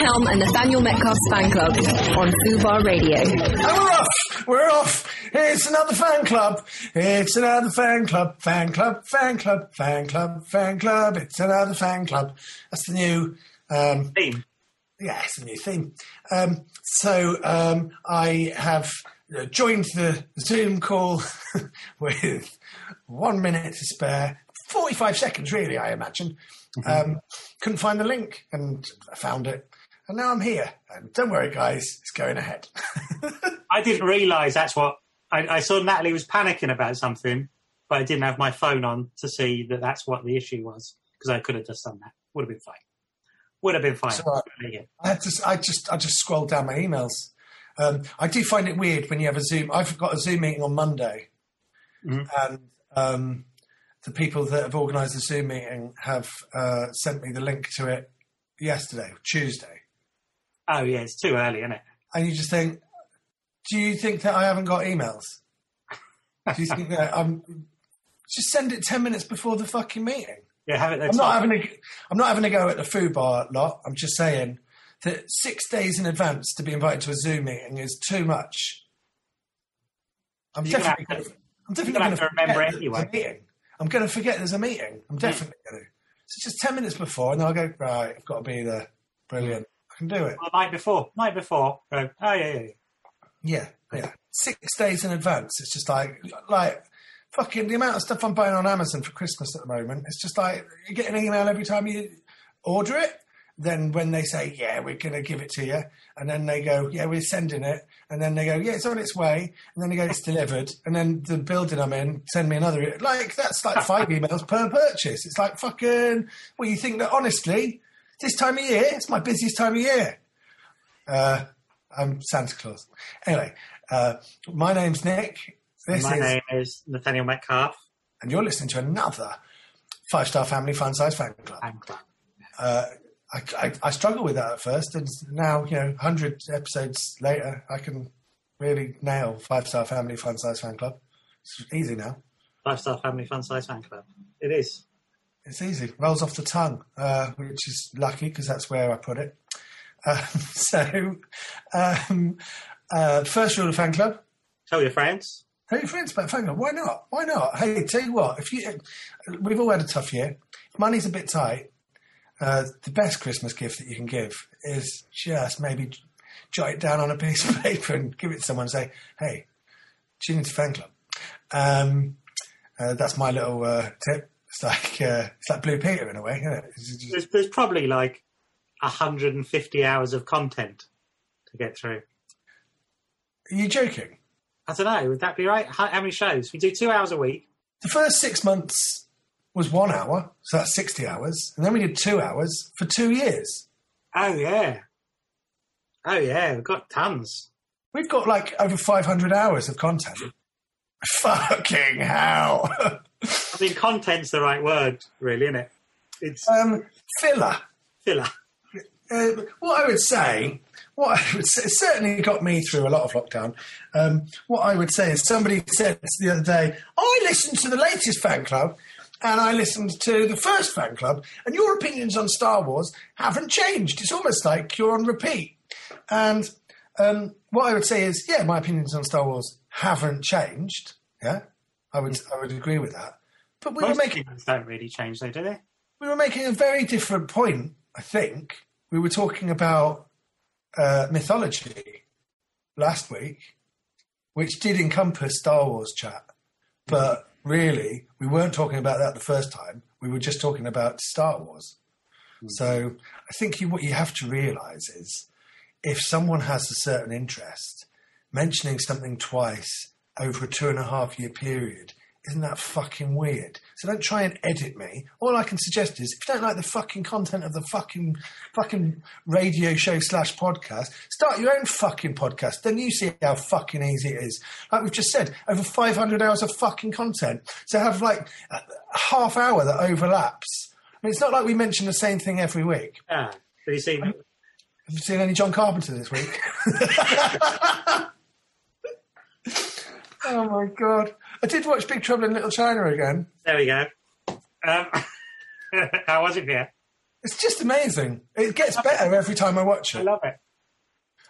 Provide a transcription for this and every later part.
Helm and Nathaniel Metcalfe's fan club on Fubar Radio. And we're off. We're off. It's another fan club. It's another fan club. Fan club. Fan club. Fan club. Fan club. It's another fan club. That's the new. Um, Theme. yeah, it's a new theme. Um, so um, I have uh, joined the Zoom call with one minute to spare, forty-five seconds, really. I imagine. Um, couldn't find the link, and I found it, and now I'm here. And don't worry, guys, it's going ahead. I didn't realise that's what I, I saw. Natalie was panicking about something, but I didn't have my phone on to see that that's what the issue was because I could have just done that. Would have been fine. Would have been fine. All right. I had to. I just. I just scrolled down my emails. Um, I do find it weird when you have a Zoom. I've got a Zoom meeting on Monday, Mhm. and um, the people that have organised the Zoom meeting have uh, sent me the link to it yesterday, Tuesday, Oh yeah, it's too early, isn't it? and you just think, do you think that I haven't got emails? Do you think that I'm? Just send it ten minutes before the fucking meeting. Yeah, have it. I'm the not having a, I'm not having a go at the Fubar lot. I'm just saying that six days in advance to be invited to a Zoom meeting is too much. I'm You're definitely, gonna, I'm definitely going to to remember anyway. meeting. I'm going to forget there's a meeting. I'm mm. definitely going to. So just ten minutes before, and then I'll go. Right, I've got to be there. Brilliant. Can do it. Well, the night before. Night before. Go, oh yeah, yeah, yeah. Yeah, yeah. Six days in advance. It's just like like fucking the amount of stuff I'm buying on Amazon for Christmas at the moment. It's just like you get an email every time you order it. Then when they say, "Yeah, we're going to give it to you," and then they go, "Yeah, we're sending it," and then they go, "Yeah, it's on its way," and then they go, "It's delivered," and then the building I'm in send me another. Like that's like five emails per purchase. It's like fucking. Well, you think that honestly, this time of year, it's my busiest time of year. Uh, I'm Santa Claus. Anyway, uh, my name's Nick. This My is, name is Nathaniel Metcalfe. and you're listening to another Five Star Family Fun Size Fan Club. Fan club. Uh, I, I, I struggled with that at first, and now you know, hundred episodes later, I can really nail Five Star Family Fun Size Fan Club. It's easy now. Five Star Family Fun Size Fan Club. It is. It's easy. Rolls off the tongue, uh, which is lucky because that's where I put it. Um, so, um, uh, first rule of fan club: Tell your friends. Tell your friends about fan club. Why not? Why not? Hey, tell you what, if you, we've all had a tough year. Money's a bit tight, uh, the best Christmas gift that you can give is just maybe jot it down on a piece of paper and give it to someone and say, "Hey, tune into fan club." Um, uh, that's my little uh, tip. It's like uh, it's like Blue Peter in a way, isn't it? Just- There's, there's probably like 150 hours of content to get through. are you joking? I don't know. Would that be right? How, how many shows? We do two hours a week. The first six months was one hour, so that's sixty hours, and then we did two hours for two years. Oh yeah. Oh yeah. We've got tons. We've got like over 500 hours of content. Fucking hell. I mean, content's the right word, really, isn't it? It's um, filler. filler. Uh, what I would say, what I would say, it certainly got me through a lot of lockdown. Um, what I would say is somebody said the other day, I listened to the latest fan club and I listened to the first fan club, and your opinions on Star Wars haven't changed. It's almost like you're on repeat. And um, what I would say is, yeah, my opinions on Star Wars haven't changed. Yeah, I would I would agree with that. But we were Most making things don't really change, though, do they? we were making a very different point. I think we were talking about uh, mythology last week, which did encompass Star Wars chat, but really we weren't talking about that the first time. We were just talking about Star Wars. So I think you, what you have to realise is if someone has a certain interest, mentioning something twice over a two and a half year period, isn't that fucking weird? So don't try and edit me. All I can suggest is if you don't like the fucking content of the fucking fucking radio show slash podcast, start your own fucking podcast. Then you see how fucking easy it is. Like we've just said, over 500 hours of fucking content. So have like a half hour that overlaps. I mean, it's not like we mention the same thing every week. Ah, have you seen? Have you seen any John Carpenter this week? oh my god! I did watch Big Trouble in Little China again. There we go. Um, how was it here? It's just amazing. It gets better every time I watch it. I love it.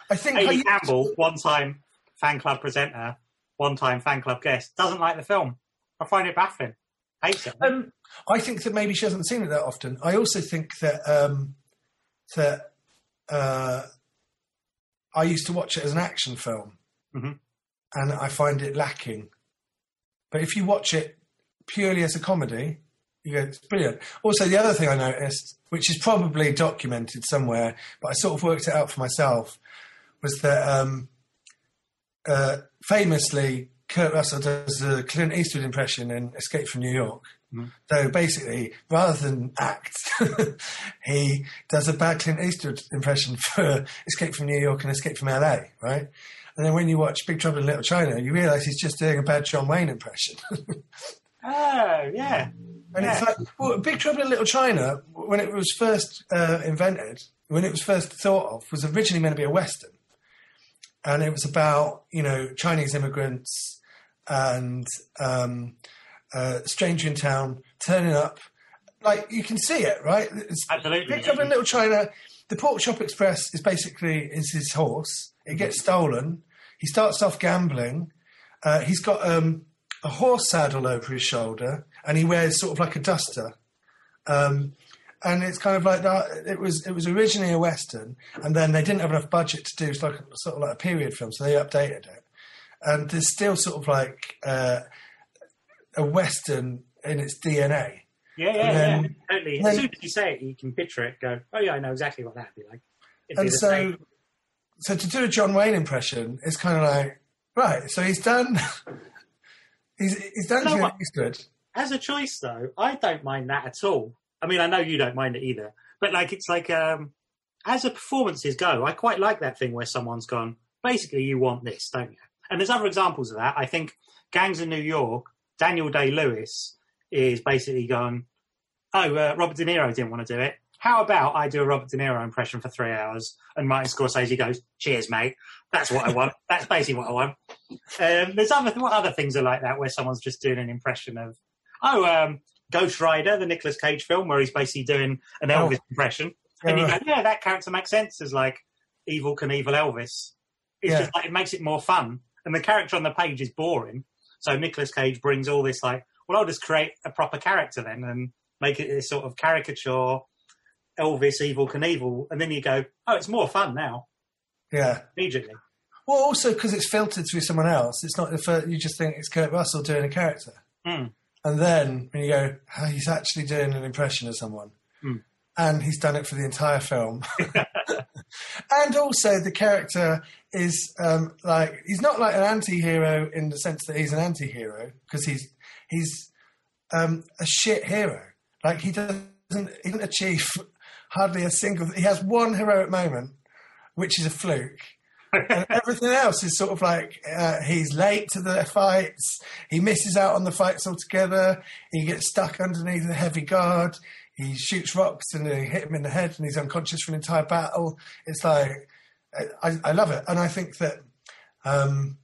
I think I Haley used- Campbell, one time fan club presenter, one time fan club guest, doesn't like the film. I find it baffling. Hates it. Um, I think that maybe she hasn't seen it that often. I also think that um, that uh, I used to watch it as an action film, Mhm. And I find it lacking. But if you watch it purely as a comedy, you go, it's brilliant. Also, the other thing I noticed, which is probably documented somewhere, but I sort of worked it out for myself, was that um, uh, famously Kurt Russell does the Clint Eastwood impression in Escape from New York. So basically, rather than act, he does a bad Clint Eastwood impression for Escape from New York and Escape from LA, right? And then when you watch Big Trouble in Little China, you realise he's just doing a bad John Wayne impression. oh, yeah. And it's like, well, Big Trouble in Little China, when it was first uh, invented, when it was first thought of, was originally meant to be a Western. And it was about, you know, Chinese immigrants and um, uh, stranger in town turning up. Like, you can see it, right? It's, Absolutely. Big Trouble in Little China, the Pork Chop Express is basically is his horse. It gets stolen. He starts off gambling. Uh, he's got um, a horse saddle over his shoulder, and he wears sort of like a duster. Um, and it's kind of like that. It was it was originally a western, and then they didn't have enough budget to do like sort of like a period film, so they updated it. And there's still sort of like uh, a western in its DNA. Yeah, yeah, then- yeah. Totally. and as then- soon as you say it, you can picture it. Go, oh yeah, I know exactly what that'd be like. It'd and the so same. So to do a John Wayne impression it's kind of like right. So he's done. he's he's done You know what? Eastwood. As a choice, though, I don't mind that at all. I mean, I know you don't mind it either, but like, it's like um, as a performances go, I quite like that thing where someone's gone. Basically, you want this, don't you? And there's other examples of that. I think Gangs in New York, Daniel Day Lewis is basically gone. Oh, uh, Robert De Niro didn't want to do it. How about I do a Robert De Niro impression for three hours? And Martin Scorsese goes, "Cheers, mate. That's what I want. That's basically what I want." Um, there's other what other things are like that where someone's just doing an impression of, oh, um, Ghost Rider, the Nicolas Cage film, where he's basically doing an Oh. Elvis impression, Yeah, and you right. go, "Yeah, that character makes sense as like Evel Knievel Elvis." It's Yeah. just like it makes it more fun, and the character on the page is boring. So Nicolas Cage brings all this like, well, I'll just create a proper character then and make it this sort of caricature Elvis, Evel Knievel, and then you go, oh, it's more fun now Yeah. immediately. Well, also because it's filtered through someone else. It's not the first, you just think it's Kurt Russell doing a character, Hmm. and then when you go, oh, he's actually doing an impression of someone, Hmm. and he's done it for the entire film. and also, the character is um, like he's not like an anti-hero in the sense that he's an anti-hero because he's he's um, a shit hero. Like he doesn't he doesn't achieve hardly a single. He has one heroic moment, which is a fluke. and everything else is sort of like uh, he's late to the fights. He misses out on the fights altogether. He gets stuck underneath a heavy guard. He shoots rocks and they hit him in the head, and he's unconscious for an entire battle. It's like I, I love it, and I think that um,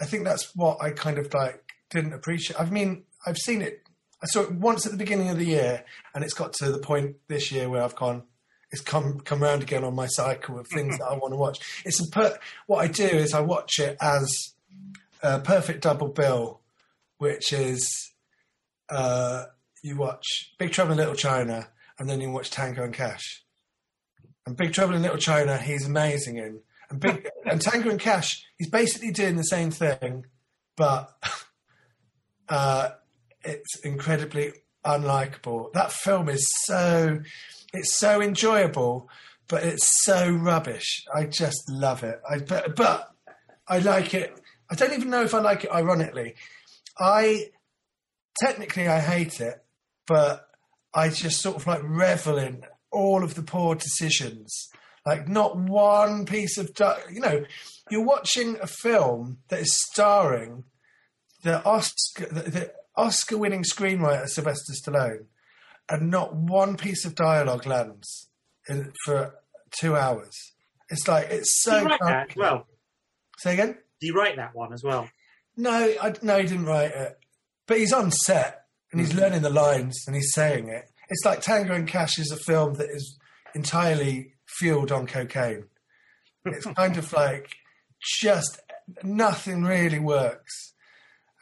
I think that's what I kind of like didn't appreciate. I mean, I've seen it. I saw it once at the beginning of the year, and it's got to the point this year where I've gone. It's come come round again on my cycle of things that I want to watch. It's a per- what I do is I watch it as a perfect double bill, which is uh, you watch Big Trouble in Little China, and then you watch Tango and Cash. And Big Trouble in Little China, he's amazing in. And Big and Tango and Cash, he's basically doing the same thing, but uh, it's incredibly unlikable. That film is so it's so enjoyable, but it's so rubbish. I just love it. I but, but I like it. I don't even know if I like it ironically. I technically I hate it, but I just sort of like revel in all of the poor decisions. Like not one piece of you know, you're watching a film that is starring the Oscar the, the Oscar-winning screenwriter Sylvester Stallone, and not one piece of dialogue lands in, for two hours. It's like it's so. you write well? Say again. Do you write that one as well? No, I, no, he didn't write it. But he's on set and he's hmm. learning the lines and he's saying it. it's like Tango and Cash is a film that is entirely fueled on cocaine. It's kind of like just nothing really works.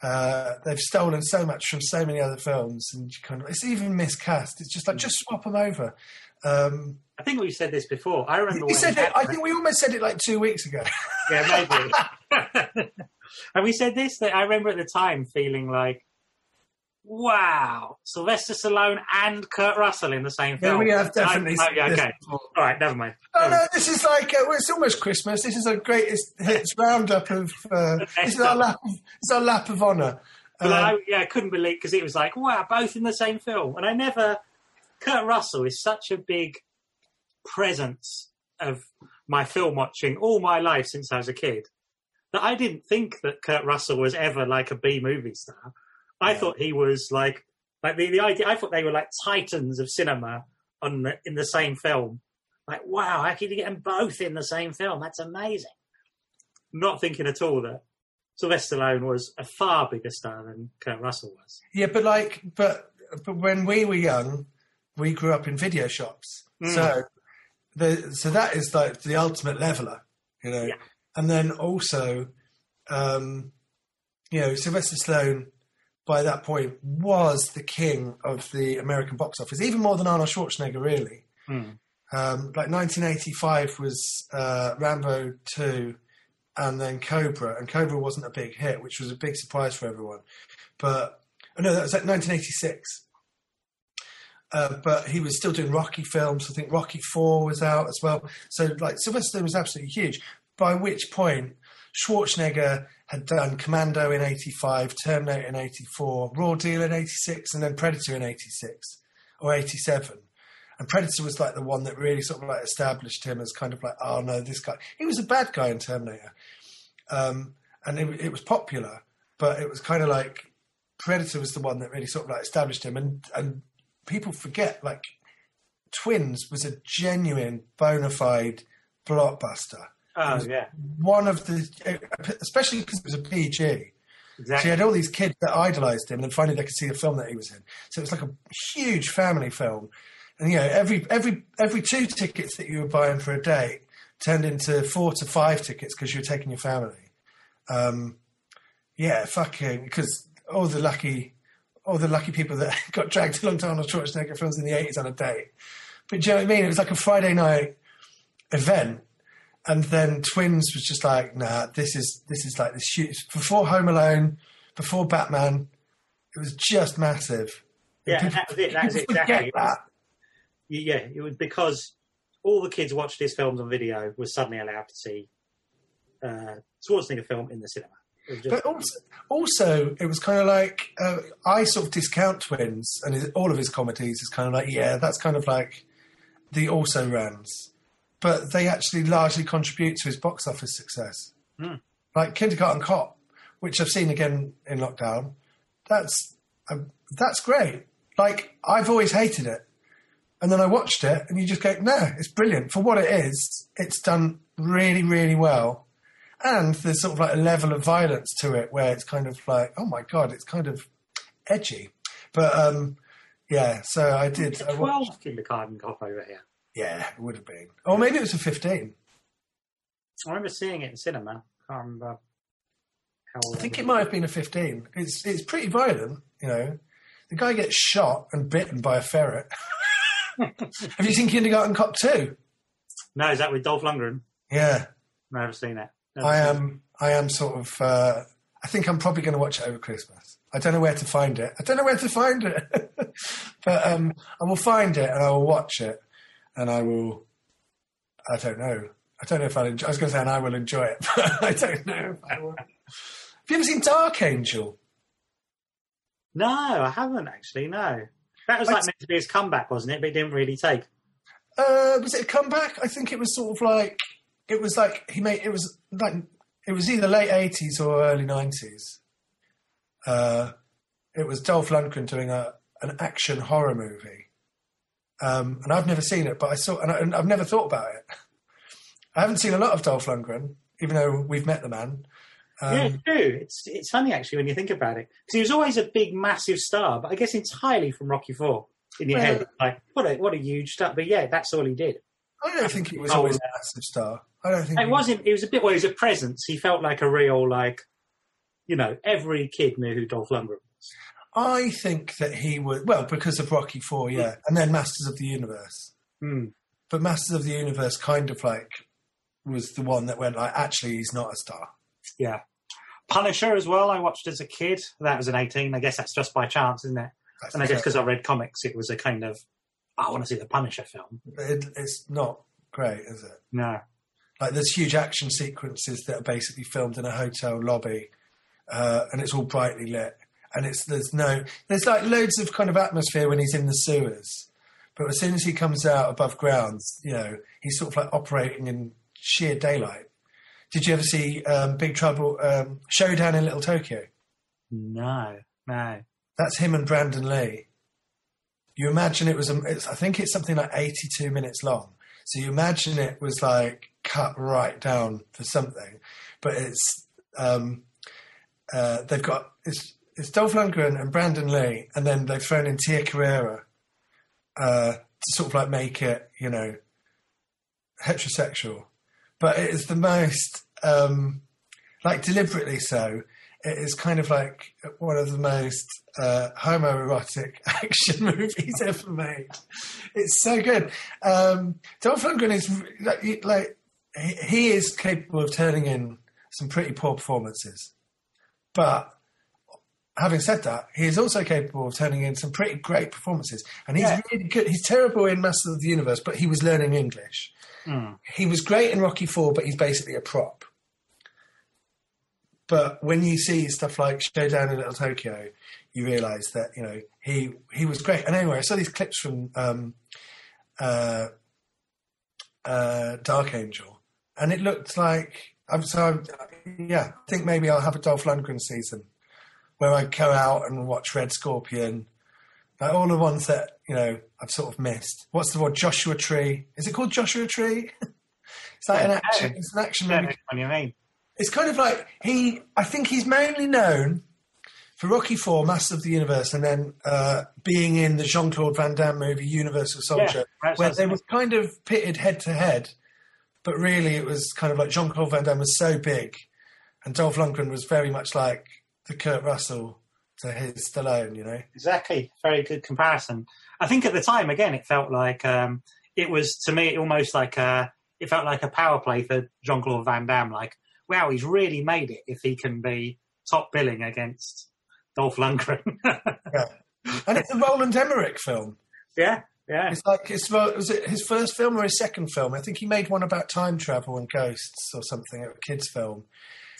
Uh, they've stolen so much from so many other films, and you kind of, it's even miscast. It's just like just swap them over. Um, I think we said this before. I remember you when said it it. I think we almost said it like two weeks ago. Yeah, maybe. and we said this that I remember at the time feeling like, wow, Sylvester Stallone and Kurt Russell in the same Yeah, film. we have definitely. I- oh, yeah, okay. All right, never mind. Oh no, this is like uh, well, it's almost Christmas. This is a greatest hits roundup of. Uh, this is our lap. Of, it's our lap of honour. Um, I, yeah, I couldn't believe because it was like, wow, both in the same film. And I never, Kurt Russell is such a big presence of my film watching all my life since I was a kid that I didn't think that Kurt Russell was ever like a B movie star. I thought he was like, like the, the idea, I thought they were like titans of cinema on the, in the same film. Like, wow, how can you get them both in the same film? That's amazing. Not thinking at all that Sylvester Stallone was a far bigger star than Kurt Russell was. yeah, but like, but but when we were young, we grew up in video shops. Mm. So the so that is like the ultimate leveler, you know. Yeah. And then also, um, you know, Sylvester Stallone by that point was the king of the American box office, even more than Arnold Schwarzenegger, really. Mm. Um, like 1985 was uh, Rambo 2 and then Cobra, and Cobra wasn't a big hit, which was a big surprise for everyone. But oh no, that was like 1986. Uh, but he was still doing Rocky films. I think Rocky Four was out as well. So like Sylvester was absolutely huge. By which point Schwarzenegger had done Commando in '85, Terminator in '84, Raw Deal in '86, and then Predator in '86 or '87. And Predator was like the one that really sort of like established him as kind of like, oh no, this guy. He was a bad guy in Terminator, um, and it, it was popular, but it was kind of like Predator was the one that really sort of like established him. And and people forget like Twins was a genuine, bona fide blockbuster. Oh, yeah, One of the, especially because it was a PG. So you had all these kids that idolised him, and then finally they could see the film that he was in. So it was like a huge family film, and you know every every every two tickets that you were buying for a date turned into four to five tickets because you were taking your family. Um, yeah, fucking because all the lucky all the lucky people that got dragged along to Arnold Schwarzenegger films in the eighties on a date. But do you know what I mean? It was like a Friday night event. And then Twins was just like, nah, this is this is like this huge before Home Alone, before Batman, it was just massive. Yeah, People- that was it. That was exactly forget it. was- that. Yeah, it was because all the kids watched his films on video was suddenly allowed to see uh, Schwarzenegger film in the cinema. Just, But also, also, it was kind of like uh, I sort of discount Twins and his, all of his comedies is kind of like, yeah, that's kind of like the also rans, but they actually largely contribute to his box office success. Hmm. Like Kindergarten Cop, which I've seen again in lockdown. That's um, that's great. Like I've always hated it, and then I watched it, and you just go, no, it's brilliant for what it is. It's done really, really well and there's sort of like a level of violence to it where it's kind of like, oh my god, it's kind of edgy. But um, yeah, so I did. I wa- twelve kindergarten cop over here. Yeah, it would have been, or maybe it was a fifteen. I remember seeing it in cinema. Can't remember how. Old I think it might have been a fifteen. It's it's pretty violent, you know. The guy gets shot and bitten by a ferret. have you seen Kindergarten Cop two? No, is that with Dolph Lundgren? Yeah, No, I've seen it. Never I seen it. am. I am sort of. Uh, I think I'm probably going to watch it over Christmas. I don't know where to find it. I don't know where to find it, but um, I will find it and I will watch it, and I will. I don't know. I don't know if I'll. Enjoy, I was going to say, and I will enjoy it, but I don't know if I will. Have you ever seen Dark Angel? No, I haven't actually. No, that was like meant to be his comeback, wasn't it? But it didn't really take. Uh, was it a comeback? I think it was sort of like it was like he made it was like it was either late eighties or early nineties. Uh, it was Dolph Lundgren doing a an action horror movie, um, and I've never seen it, but I saw and, I, I've never thought about it. I haven't seen a lot of Dolph Lundgren, even though we've met the man. Um, yeah, it's true. It's it's funny actually when you think about it because he was always a big, massive star, but I guess entirely from Rocky Four. in your Well- head. Like, what a what a huge stuff. But yeah, that's all he did. I don't think he was Oh, always a massive star. I don't think It he- wasn't. It was a bit where he was a presence. He felt like a real like, you know, every kid knew who Dolph Lundgren was. I think that he would well because of Rocky Four, yeah, and then Masters of the Universe. Hmm. But Masters of the Universe kind of like was the one that went like, actually, he's not a star. Yeah. Punisher as well. I watched as a kid. That was an eighteen. I guess that's just by chance, isn't it? That's And I guess because I read comics, it was a kind of I want to see the Punisher film. it, it's not great, is it? No. Like there's huge action sequences that are basically filmed in a hotel lobby, uh, and it's all brightly lit. And it's there's no there's like loads of kind of atmosphere when he's in the sewers, but as soon as he comes out above ground, you know he's sort of like operating in sheer daylight. Did you ever see um, Big Trouble um, Showdown in Little Tokyo? No. No. That's him and Brandon Lee. You imagine it was, a, it's, I think it's something like 82 minutes long. So you imagine it was like cut right down for something, but it's, um, uh, they've got, it's, it's Dolph Lundgren and Brandon Lee, and then they've thrown in Tia Carrere, uh, to sort of like make it, you know, heterosexual. But it is the most, um, like deliberately so. It is kind of like one of the most uh, homoerotic action movies ever made. It's so good. Um, Dolph Lundgren is like, like he, he is capable of turning in some pretty poor performances, but having said that, he is also capable of turning in some pretty great performances, and he's Yeah. really good. He's terrible in Masters of the Universe, but he was learning English. Hmm. He was great in Rocky Four, but he's basically a prop. But when you see stuff like Showdown in Little Tokyo, you realise that you know he he was great. And anyway, I saw these clips from um, uh, uh, Dark Angel, and it looked like I'm so yeah. I think maybe I'll have a Dolph Lundgren season where I go out and watch Red Scorpion, like all the ones that you know I've sort of missed. What's the one? Joshua Tree. Is it called Joshua Tree? it's like an action. It's an action movie what you mean? it's kind of like he. I think he's mainly known for Rocky Four, Master of the Universe, and then uh, being in the Jean Claude Van Damme movie Universal Soldier, that's where they was were kind of pitted head to head. But really, it was kind of like Jean Claude Van Damme was so big, and Dolph Lundgren was very much like the Kurt Russell to his Stallone. You know, Exactly. Very good comparison. I think at the time, again, it felt like um, it was to me almost like a, it felt like a power play for Jean Claude Van Damme. Like, wow, he's really made it if he can be top billing against Dolph Lundgren. yeah. and it's a Roland Emmerich film. yeah, yeah. It's like it's was it his first film or his second film? I think he made one about time travel and ghosts or something, a kids' film.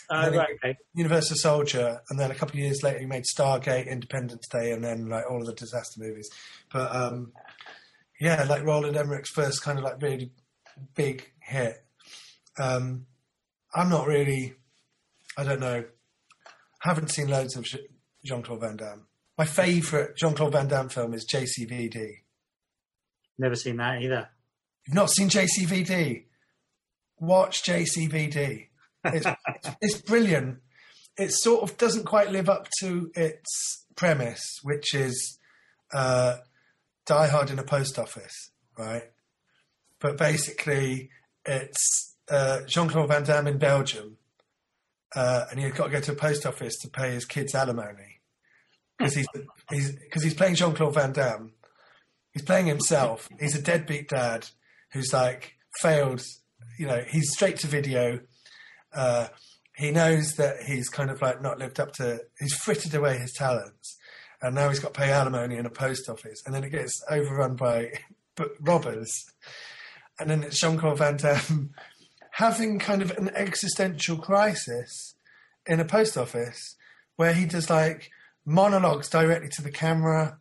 Uh, right, okay. Universal Soldier, and then a couple of years later he made Stargate, Independence Day, and then like all of the disaster movies. But um, yeah, like Roland Emmerich's first kind of like really big hit. Um, I'm not really, I don't know, haven't seen loads of Jean Claude Van Damme. My favourite Jean Claude Van Damme film is JCVD. Never seen that either. You've not seen JCVD? Watch JCVD. It's, it's, brilliant. It sort of doesn't quite live up to its premise, which is uh, Die Hard in a post office, right? But basically, it's uh, Jean Claude Van Damme in Belgium, uh, and he's got to go to a post office to pay his kids' alimony because he's he's because he's playing Jean Claude Van Damme. He's playing himself. He's a deadbeat dad who's like failed. You know, he's straight to video. Uh, he knows that he's kind of like not lived up to. He's frittered away his talents, and now he's got to pay alimony in a post office, and then it gets overrun by robbers, and then it's Jean Claude Van Damme having kind of an existential crisis in a post office where he does like monologues directly to the camera.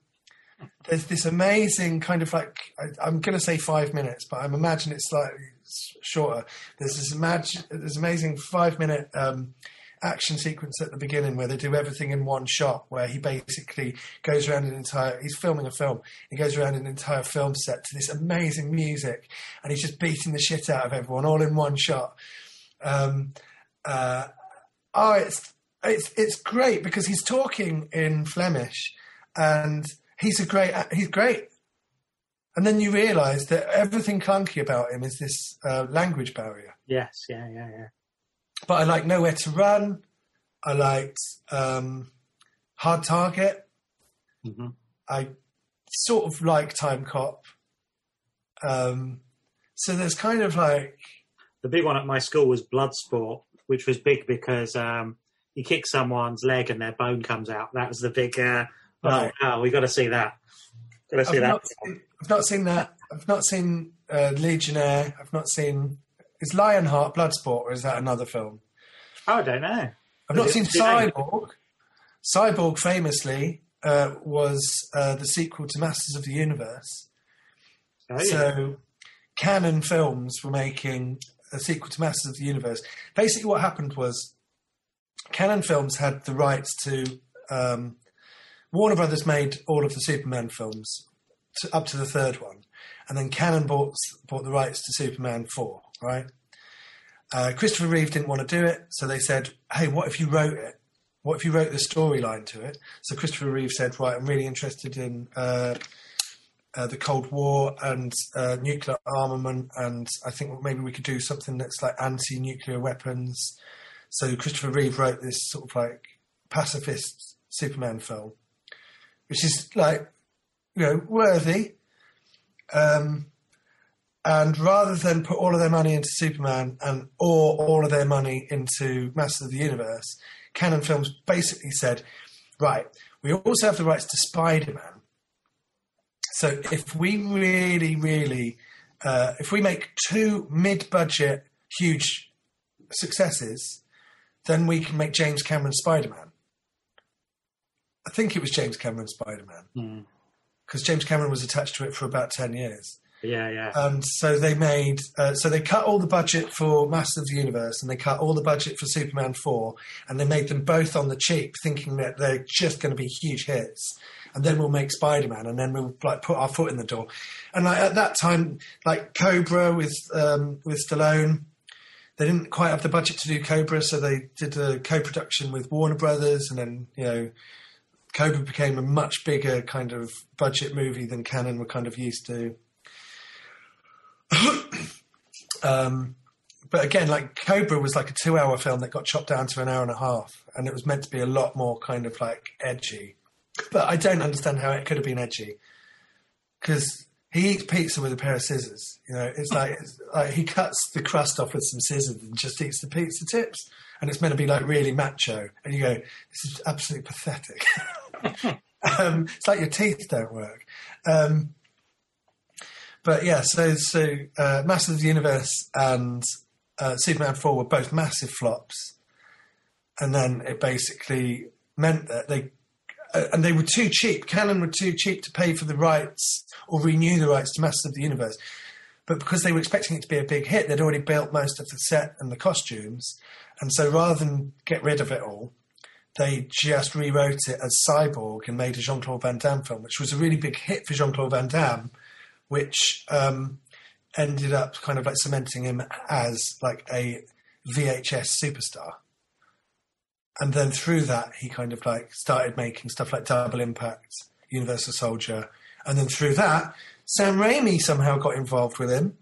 There's this amazing kind of like I, I'm going to say five minutes, but I'm imagining it's slightly shorter. There's this imagine this amazing five minute um, action sequence at the beginning where they do everything in one shot, where he basically goes around an entire. He's filming a film. He goes around an entire film set to this amazing music, and he's just beating the shit out of everyone all in one shot. Um, uh, oh, it's it's it's great because he's talking in Flemish, and he's a great he's great And then you realise that everything clunky about him is this uh, language barrier. Yes, yeah, yeah, yeah. But I like Nowhere to Run. I liked um, Hard Target. hmm I sort of like Time Cop. Um, so there's kind of like, The big one at my school was Bloodsport, which was big because um, you kick someone's leg and their bone comes out. That was the big. Uh, Right. Oh, wow, we got to see that. Got to see I've that. not, seen, I've not seen that. I've not seen uh, Legionnaire. I've not seen. Is Lionheart Bloodsport or is that another film? Oh, I don't know. I've not seen it- is it- Cyborg. Cyborg famously uh, was uh, the sequel to Masters of the Universe. Oh, yeah. So, Cannon Films were making a sequel to Masters of the Universe. Basically, what happened was Cannon Films had the rights to. Um, Warner Brothers made all of the Superman films to, up to the third one, and then Cannon bought bought the rights to Superman four. Right. Uh, Christopher Reeve didn't want to do it, so they said, "Hey, what if you wrote it? What if you wrote the storyline to it?" So Christopher Reeve said, "Right, I'm really interested in." Uh, uh, the Cold War and uh, nuclear armament, and I think maybe we could do something that's like anti-nuclear weapons. So Christopher Reeve wrote this sort of like pacifist Superman film, which is like you know worthy. Um, and rather than put all of their money into Superman and or all of their money into Masters of the Universe, Cannon Films basically said, right, we also have the rights to Spider-Man. So if we really, really, uh, if we make two mid-budget huge successes, then we can make James Cameron Spider-Man. I think it was James Cameron Spider-Man Hmm. because James Cameron was attached to it for about ten years. Yeah, yeah. And so they made, uh, so they cut all the budget for Masters of the Universe and they cut all the budget for Superman 4 and they made them both on the cheap, thinking that they're just going to be huge hits. And then we'll make Spider Man and then we'll like put our foot in the door. And like at that time, like Cobra with, um, with Stallone, they didn't quite have the budget to do Cobra, so they did a co production with Warner Brothers and then, you know, Cobra became a much bigger kind of budget movie than Cannon were kind of used to. um, but again, like Cobra was like a two-hour film that got chopped down to an hour and a half, and it was meant to be a lot more kind of like edgy. But I don't understand how it could have been edgy because he eats pizza with a pair of scissors. You know, it's like, it's like he cuts the crust off with some scissors and just eats the pizza tips, and it's meant to be like really macho. And you go, this is absolutely pathetic. um, it's like your teeth don't work. Um, but yeah, so so uh, Masters of the Universe and uh, Superman Four were both massive flops, and then it basically meant that they uh, and they were too cheap. Cannon were too cheap to pay for the rights or renew the rights to Masters of the Universe. But because they were expecting it to be a big hit, they'd already built most of the set and the costumes, and so rather than get rid of it all, they just rewrote it as Cyborg and made a Jean Claude Van Damme film, which was a really big hit for Jean Claude Van Damme, which um, ended up kind of like cementing him as like a VHS superstar. And then through that, he kind of like started making stuff like Double Impact, Universal Soldier, and then through that, Sam Raimi somehow got involved with him.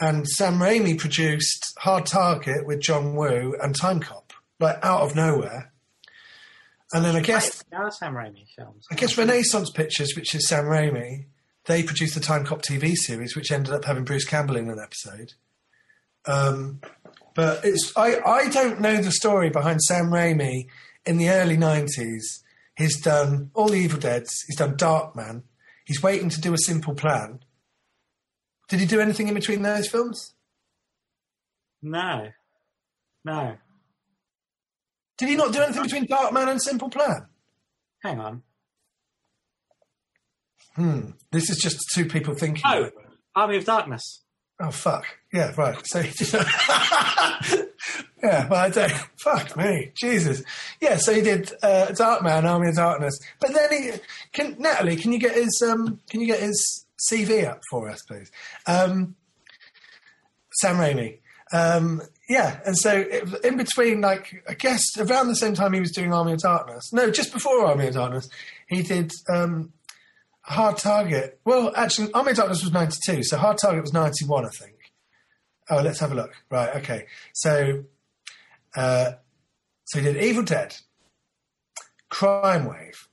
And Sam Raimi produced Hard Target with John Woo and Time Cop, like out of nowhere. And then I guess are Sam Raimi films. I guess Renaissance Pictures, which is Sam Raimi, they produced the Time Cop TV series, which ended up having Bruce Campbell in an episode. Um, but it's I, I don't know the story behind Sam Raimi in the early nineties. He's done all the Evil Deads. He's done Darkman. He's waiting to do a Simple Plan. Did he do anything in between those films? No. No. Did he not do anything between Darkman and Simple Plan? Hang on. Hmm. This is just two people thinking. Oh, Army of Darkness. Oh fuck! Yeah, right. So yeah, but I don't. Fuck me, Jesus. Yeah, so he did uh, Darkman, Army of Darkness, but then he can Natalie. Can you get his um? Can you get his CV up for us, please? Um, Sam Raimi. Um, yeah, and so it, in between, like I guess around the same time he was doing Army of Darkness. No, just before Army of Darkness, he did. Um, Hard Target. Well, actually, Army of Darkness was 92, so Hard Target was 91, I think. Oh, let's have a look. Right, okay. So, uh, so he did Evil Dead, Crime Wave,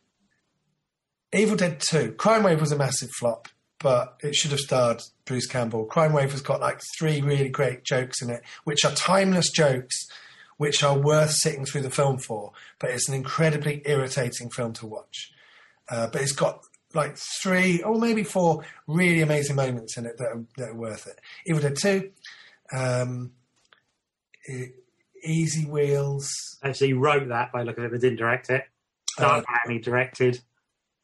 Evil Dead 2. Crime Wave was a massive flop, but it should have starred Bruce Campbell. Crime Wave has got like three really great jokes in it, which are timeless jokes, which are worth sitting through the film for. But it's an incredibly irritating film to watch. Uh, but it's got like three or maybe four really amazing moments in it that are, that are worth it. Evil Dead 2, um, E- Easy Wheels, Actually, he wrote that by looking at it, but didn't direct it. Dark Man, he directed.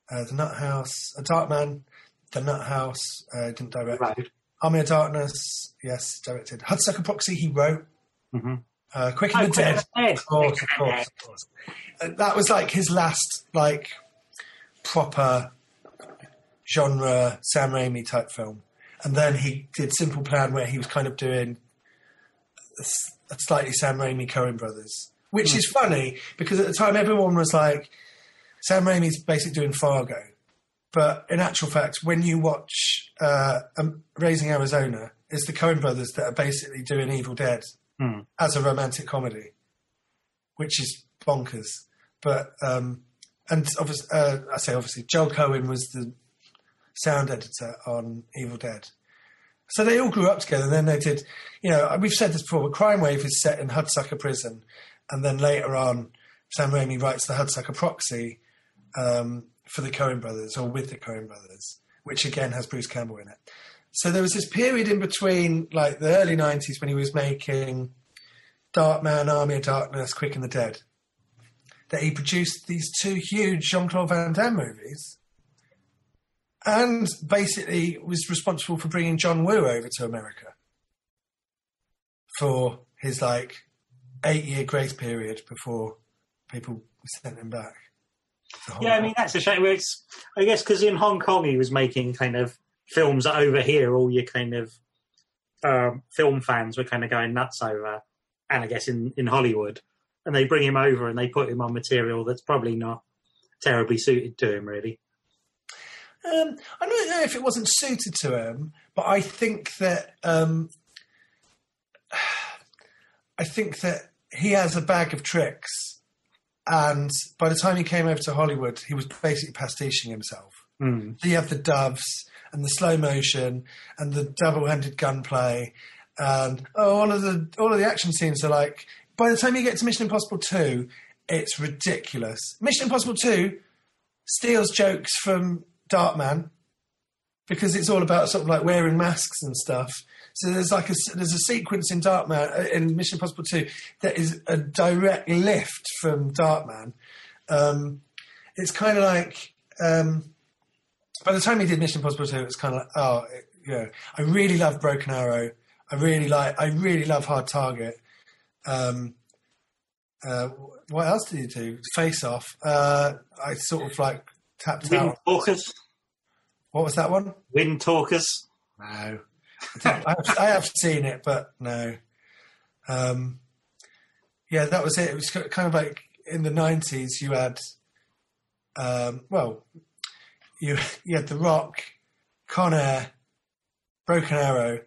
uh, The Nutt House, A Dark Man, The Nutt House, uh, didn't direct. Wrote. Army of Darkness, yes, directed. Hudsucker Proxy, he wrote. Mhm. Uh, Quick Oh, and the Dead, the Dead. of course, of course, of course. Uh, that was like his last, like, proper genre Sam Raimi type film. And then he did Simple Plan, where he was kind of doing a slightly Sam Raimi Coen Brothers, which is funny because at the time everyone was like, Sam Raimi's basically doing Fargo. But in actual fact, when you watch uh, um, Raising Arizona, it's the Coen Brothers that are basically doing Evil Dead Hmm. as a romantic comedy, which is bonkers. But um, and obviously, uh, I say obviously, Joel Coen was the sound editor on Evil Dead. So they all grew up together. And then they did, you know, we've said this before, but Crime Wave is set in Hudsucker Prison, and then later on, Sam Raimi writes the Hudsucker Proxy um, for the Coen Brothers or with the Coen Brothers, which again has Bruce Campbell in it. So there was this period in between, like the early '90s, when he was making Darkman, Army of Darkness, Quick and the Dead, that he produced these two huge Jean Claude Van Damme movies, and basically was responsible for bringing John Woo over to America for his like eight-year grace period before people sent him back. To Yeah, I mean that's a shame. It's, I guess because in Hong Kong he was making kind of films that over here all your kind of um, film fans were kind of going nuts over, and I guess in in Hollywood, and they bring him over and they put him on material that's probably not terribly suited to him, really. Um, I don't know if it wasn't suited to him, but I think that um, I think that he has a bag of tricks, and by the time he came over to Hollywood, he was basically pastiching himself. Hmm. So you have the doves and the slow motion and the double-handed gunplay, and oh, all of the all of the action scenes are like. By the time you get to Mission Impossible Two, it's ridiculous. Mission Impossible Two steals jokes from Darkman because it's all about sort of like wearing masks and stuff. So there's like a there's a sequence in Darkman uh, in Mission Impossible Two that is a direct lift from Darkman. Um, it's kind of like um, by the time he did Mission Impossible Two, it was kind of like oh, it, know, I really love Broken Arrow. I really like I really love Hard Target. Um, uh, what else did he do? Face Off. Uh, I sort of like tapped Wind out. talkers, What was that one? wind talkers. No, I, have, I have seen it, but no. Um, yeah, that was it. It was kind of like in the nineties. You had, um, well, you you had The Rock, Con Air, Broken Arrow,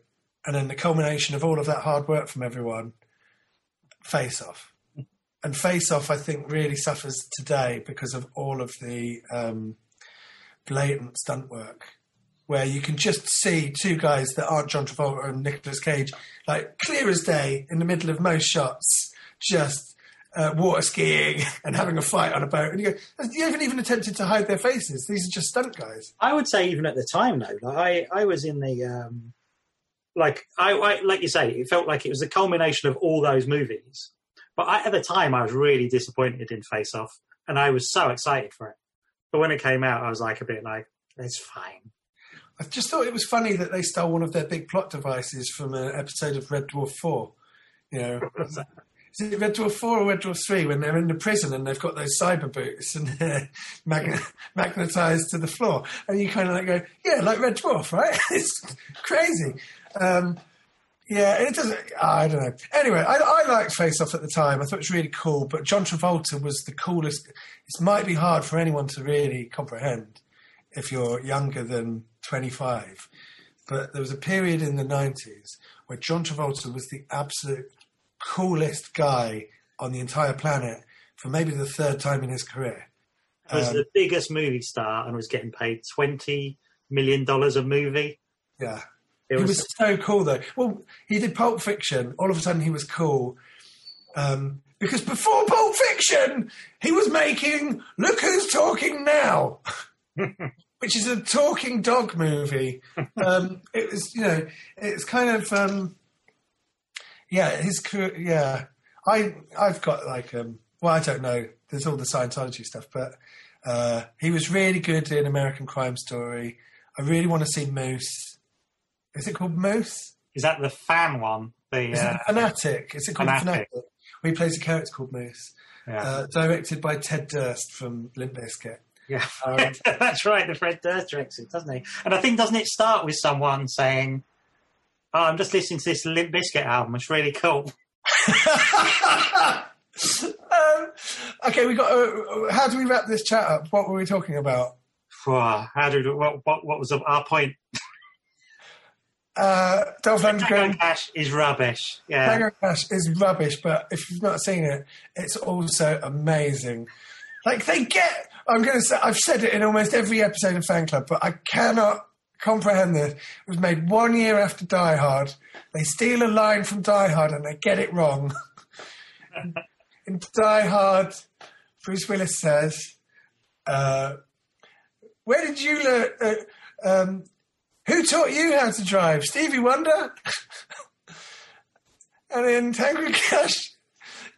and then the culmination of all of that hard work from everyone, Face Off. And Face Off, I think, really suffers today because of all of the um, blatant stunt work where you can just see two guys that aren't John Travolta and Nicolas Cage, like clear as day in the middle of most shots, just uh, water skiing and having a fight on a boat. And you go, you haven't even attempted to hide their faces. These are just stunt guys. I would say even at the time though, like I, I was in the um, like I, I like you say, it felt like it was the culmination of all those movies. But I, at the time, I was really disappointed in Face Off, and I was so excited for it. But when it came out, I was like a bit like, it's fine. I just thought it was funny that they stole one of their big plot devices from an episode of Red Dwarf 4. You know, is it Red Dwarf 4 or Red Dwarf 3 when they're in the prison and they've got those cyber boots and they're magn- magnetized to the floor? And you kind of like go, yeah, like Red Dwarf, right? it's crazy. Um, yeah, it doesn't. I don't know. Anyway, I, I liked Face Off at the time. I thought it was really cool. But John Travolta was the coolest. It might be hard for anyone to really comprehend. if you're younger than 25. But there was a period in the 90s where John Travolta was the absolute coolest guy on the entire planet for maybe the third time in his career. He was Um, the biggest movie star and was getting paid twenty million dollars a movie. Yeah. It he was, was so cool though. Well, he did Pulp Fiction. All of a sudden, he was cool. Um, because before Pulp Fiction, he was making Look Who's Talking Now, which is a talking dog movie. Um, it was, you know, it's kind of, um, yeah, his career, yeah. I, I've got like, um, well, I don't know. There's all the Scientology stuff, but uh, he was really good in American Crime Story. I really want to see Moose. Is it called Moose? is that the fan one? The uh, it Fanatic? Is it called Fanatic. Fanatic? Where he plays a character called Moose. yeah. Uh, directed by Fred Durst from Limp Bizkit. yeah. um, That's right. The Fred Durst directs it, doesn't he? And I think doesn't it start with someone saying, "Oh, I'm just listening to this Limp Bizkit album. It's really cool." um, okay, we got. Uh, how do we wrap this chat up? What were we talking about? How did what, what what was our point? Uh, Dolph Lundgren. Cash is rubbish. Yeah. Tango Cash is rubbish, but if you've not seen it, it's also amazing. Like they get, I'm going to say, I've said it in almost every episode of Fan Club, but I cannot comprehend this. It was made one year after Die Hard. They steal a line from Die Hard and they get it wrong. in Die Hard, Bruce Willis says, uh, "Where did you learn? Uh, um, who taught you how to drive? Stevie Wonder." And in Tango Cash,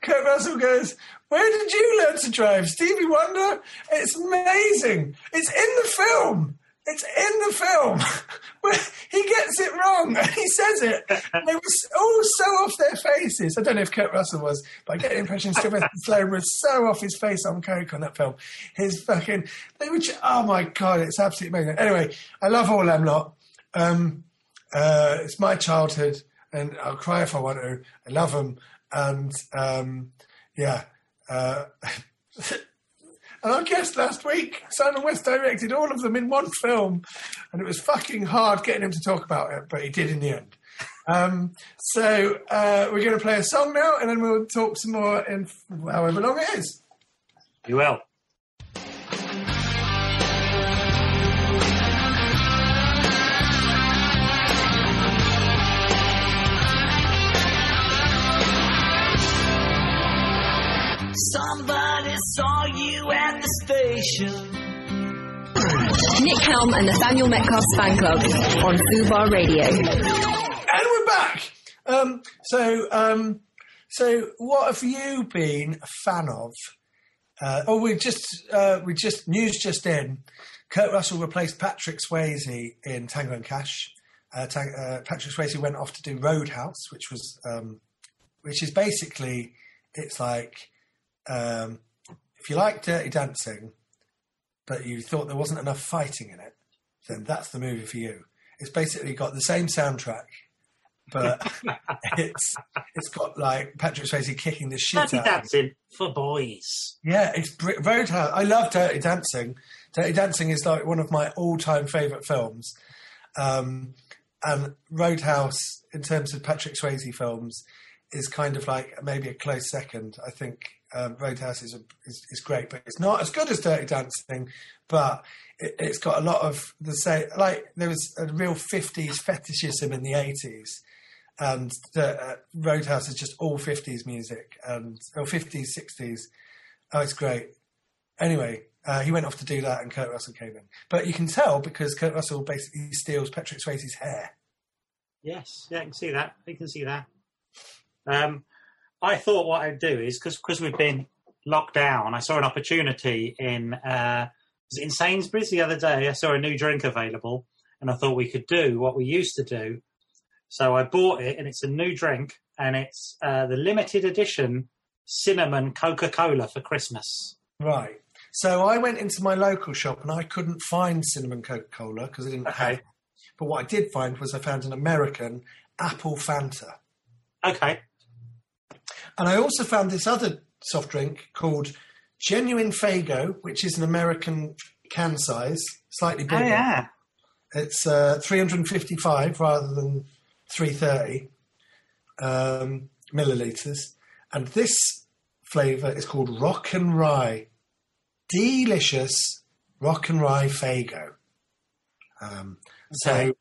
Kurt Russell goes, Where did you learn to drive? Stevie Wonder? It's amazing. It's in the film. It's in the film. He gets it wrong and he says it. And They were all so off their faces. I don't know if Kurt Russell was, but I get the impression Sylvester Stallone was so off his face on coke on that film. His fucking, they were, ju- oh my God, it's absolutely amazing. Anyway, I love all them lot. Um, uh, it's my childhood, and I'll cry if I want to. I love them, and um, yeah. Uh, and our guest last week, Simon West directed all of them in one film, and it was fucking hard getting him to talk about it, but he did in the end. Um, so uh, we're going to play a song now, and then we'll talk some more in however long it is. You will. Nick Helm and Nathaniel Metcalfe's fan club on Fubar Radio. And we're back. Um, so, um, so what have you been a fan of? Uh, oh, we just uh, we just news just in. Kurt Russell replaced Patrick Swayze in Tango and Cash. Uh, Tang- uh, Patrick Swayze went off to do Roadhouse, which was um, which is basically it's like um, if you like Dirty Dancing, but you thought there wasn't enough fighting in it, then that's the movie for you. It's basically got the same soundtrack, but it's it's got like Patrick Swayze kicking the shit Dirty out. dancing for boys. Yeah, it's br- Roadhouse. I love Dirty Dancing. Dirty Dancing is like one of my all-time favorite films. Um, and Roadhouse, in terms of Patrick Swayze films, is kind of like maybe a close second. I think um, Roadhouse is, a, is is great, but it's not as good as Dirty Dancing. But it, it's got a lot of the same. Like there was a real fifties fetishism in the eighties, and the, uh, Roadhouse is just all fifties music and or fifties sixties. Oh, it's great. Anyway, uh, he went off to do that, and Kurt Russell came in. But you can tell because Kurt Russell basically steals Patrick Swayze's hair. Yes, yeah, I can see that. I can see that. Um, I thought what I'd do is because we've been locked down. I saw an opportunity in uh, in Sainsbury's the other day. I saw a new drink available, and I thought we could do what we used to do. So I bought it, and it's a new drink, and it's uh, the limited edition cinnamon Coca Cola for Christmas. Right. So I went into my local shop and I couldn't find cinnamon Coca Cola because I didn't have Okay. it. But what I did find was I found an American apple Fanta. Okay, And I also found this other soft drink called Genuine Faygo, which is an American can size, slightly bigger. Oh bigger. yeah. It's uh, 355 rather than 330 um, milliliters. And this flavour is called Rock and Rye. Delicious Rock and Rye Faygo. Um. So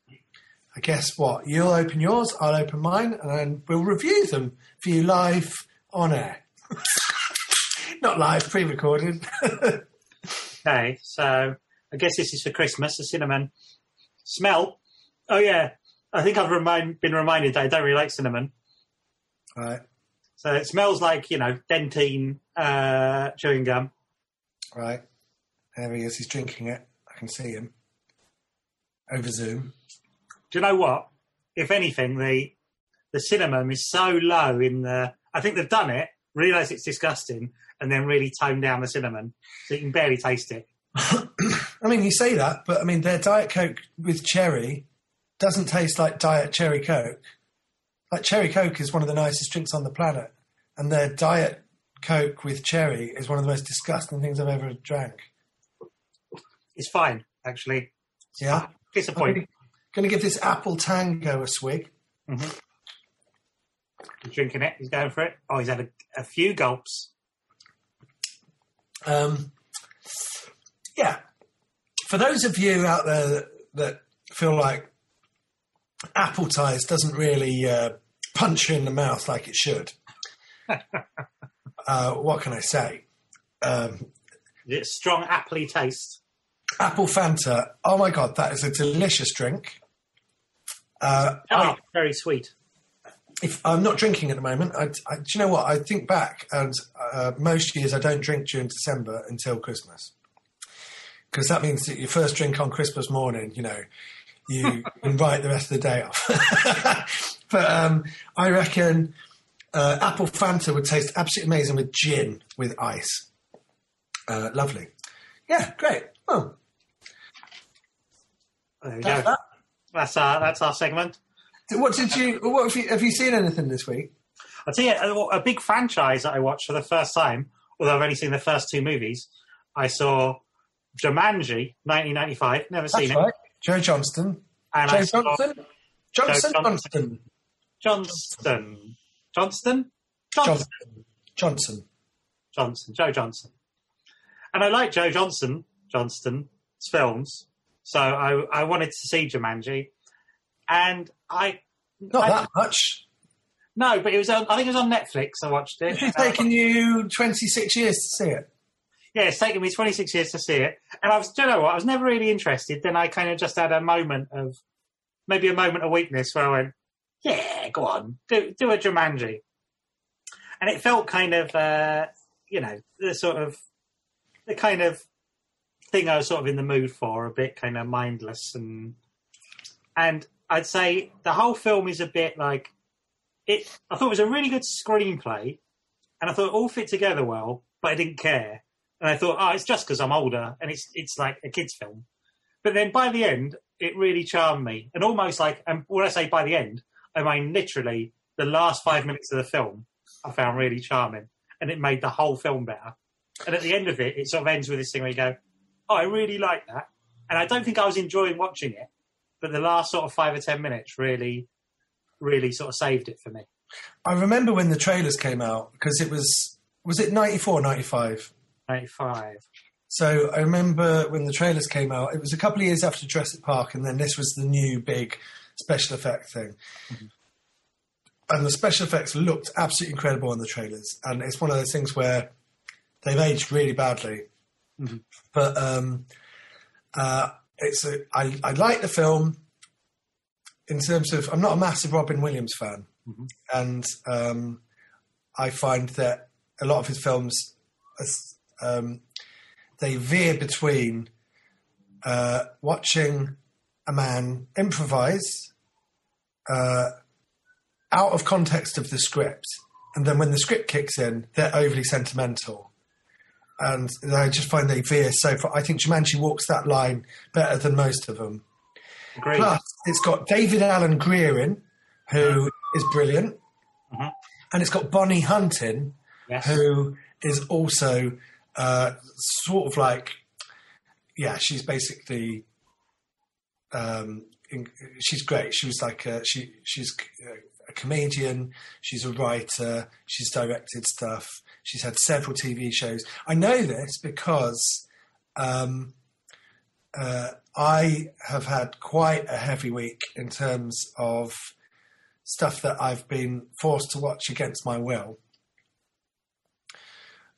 I guess what? You'll open yours, I'll open mine, and then we'll review them for you live on air. Not live, pre recorded. Okay, so I guess this is for Christmas. The cinnamon smell. Oh yeah, I think I've remind, been reminded that I don't really like cinnamon. right, So it smells like you know Dentyne uh, chewing gum. right. There he is, he's drinking it. I can see him. Over Zoom. Do you know what? If anything, the the cinnamon is so low in the. I think they've done it, realise it's disgusting, and then really toned down the cinnamon so you can barely taste it. I mean, you say that, but I mean, their Diet Coke with cherry doesn't taste like Diet Cherry Coke. Like, Cherry Coke is one of the nicest drinks on the planet, and their Diet Coke with cherry is one of the most disgusting things I've ever drank. It's fine, actually. Yeah? Disappointing. Going to give this Apple Tango a swig. He's drinking it. He's going for it. Oh, he's had a, a few gulps. Um, yeah. For those of you out there that, that feel like apple ties doesn't really uh, punch you in the mouth like it should, uh, what can I say? Um, It's strong appley taste. apple Fanta. Oh my god, that is a delicious drink. Uh, Oh, I, very sweet. if I'm not drinking at the moment, I, I, do you know what? I think back, and uh, most years I don't drink during December until Christmas, because that means that your first drink on Christmas morning, you know, you invite the rest of the day off. but um, I reckon uh, apple Fanta would taste absolutely amazing with gin with ice. Uh, lovely. Yeah, great. Oh, There we that's go. that. That's our that's our segment. What did you? What have you? Have you seen anything this week? I'll tell you uh, a, a big franchise that I watched for the first time, although I've only seen the first two movies. I saw Jumanji, 1995. Never That's seen right. it. Joe Johnston. And Joe I saw Johnson. Johnson. Joe Johnston. Johnston. Johnston? Johnson. Johnson. Johnson. Johnson. Joe Johnson. And I like Joe Johnson, Johnston's films. So I, I wanted to see Jumanji. And I. Not I- that much. No, but it was on, I think it was on Netflix. I watched it. It's taken you 26 years to see it. yeah, it's taken me 26 years to see it. And I was, do you know what? I was never really interested. Then I kind of just had a moment of, maybe a moment of weakness where I went, yeah, go on, do, do a Jumanji. And it felt kind of, uh, you know, the sort of, the kind of thing I was sort of in the mood for, a bit kind of mindless. And, and I'd say the whole film is a bit like, it, I thought it was a really good screenplay. And I thought it all fit together well, but I didn't care. And I thought, oh, it's just because I'm older and it's it's like a kids' film. But then by the end, it really charmed me, and almost like, and when I say by the end, I mean literally the last five minutes of the film, I found really charming, and it made the whole film better. And at the end of it, it sort of ends with this thing where you go, oh, I really like that, and I don't think I was enjoying watching it, but the last sort of five or ten minutes really, really sort of saved it for me. I remember when the trailers came out because it was, was it 94, 95? Ninety five. So I remember when the trailers came out, it was a couple of years after Jurassic Park, and then this was the new big special effect thing. Mm-hmm. And the special effects looked absolutely incredible on the trailers. And it's one of those things where they've aged really badly. But um, uh, it's a, I, I like the film in terms of, I'm not a massive Robin Williams fan. And um, I find that a lot of his films, um, they veer between uh, watching a man improvise uh, out of context of the script, and then when the script kicks in, they're overly sentimental. And I just find they veer so far. I think Jumanji walks that line better than most of them. Agreed. Plus, it's got David Alan Grier in, who is brilliant, Mhm. and it's got Bonnie Hunt in, yes. who is also uh, sort of like yeah, she's basically um, in, she's great. She was like a, she she's a comedian. She's a writer. She's directed stuff. She's had several TV shows. I know this because um, uh, I have had quite a heavy week in terms of stuff that I've been forced to watch against my will.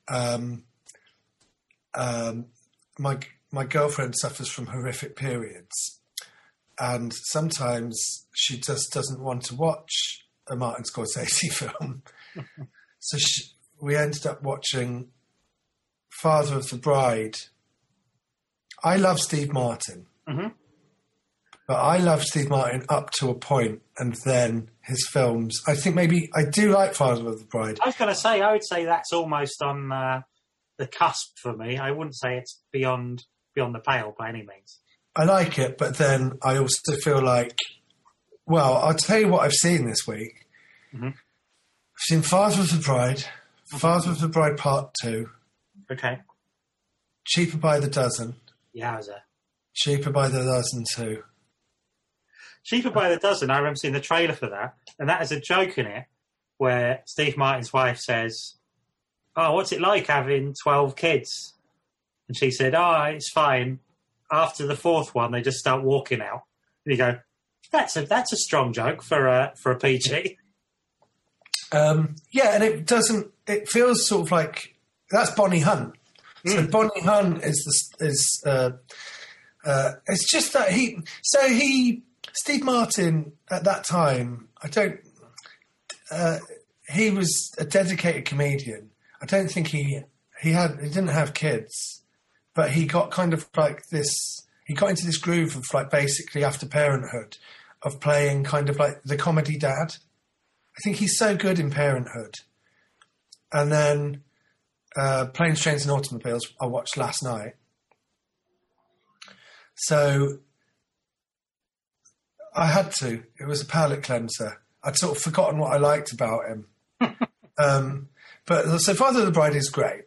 Um, um, my my girlfriend suffers from horrific periods, and sometimes she just doesn't want to watch a Martin Scorsese film. so she, we ended up watching Father of the Bride. I love Steve Martin, Mhm. but I love Steve Martin up to a point, and then his films. I think maybe I do like Father of the Bride. I was going to say, I would say that's almost on uh, the cusp for me. I wouldn't say it's beyond beyond the pale by any means. I like it, but then I also feel like, well, I'll tell you what I've seen this week. Mhm. I've seen Father of the Bride, Father of the Bride Part Two, Okay. Cheaper by the Dozen, Yowza. Cheaper by the Dozen Two. Cheaper by the dozen. I remember seeing the trailer for that, and that has a joke in it where Steve Martin's wife says, "Oh, what's it like having twelve kids?" And she said, "Oh, it's fine. After the fourth one, they just start walking out." And you go, "That's a that's a strong joke for a for a PG." Um, yeah, and it doesn't. It feels sort of like that's Bonnie Hunt. So Mm. Bonnie Hunt is the is. Uh, uh, it's just that he. So he Steve Martin at that time. I don't. Uh, he was a dedicated comedian. I don't think he he had he didn't have kids, but he got kind of like this. He got into this groove of like basically after parenthood, of playing kind of like the comedy dad. I think he's so good in Parenthood. And then uh, Planes, Trains, and Automobiles, I watched last night. So I had to. It was a palate cleanser. I'd sort of forgotten what I liked about him. um, but so Father of the Bride is great.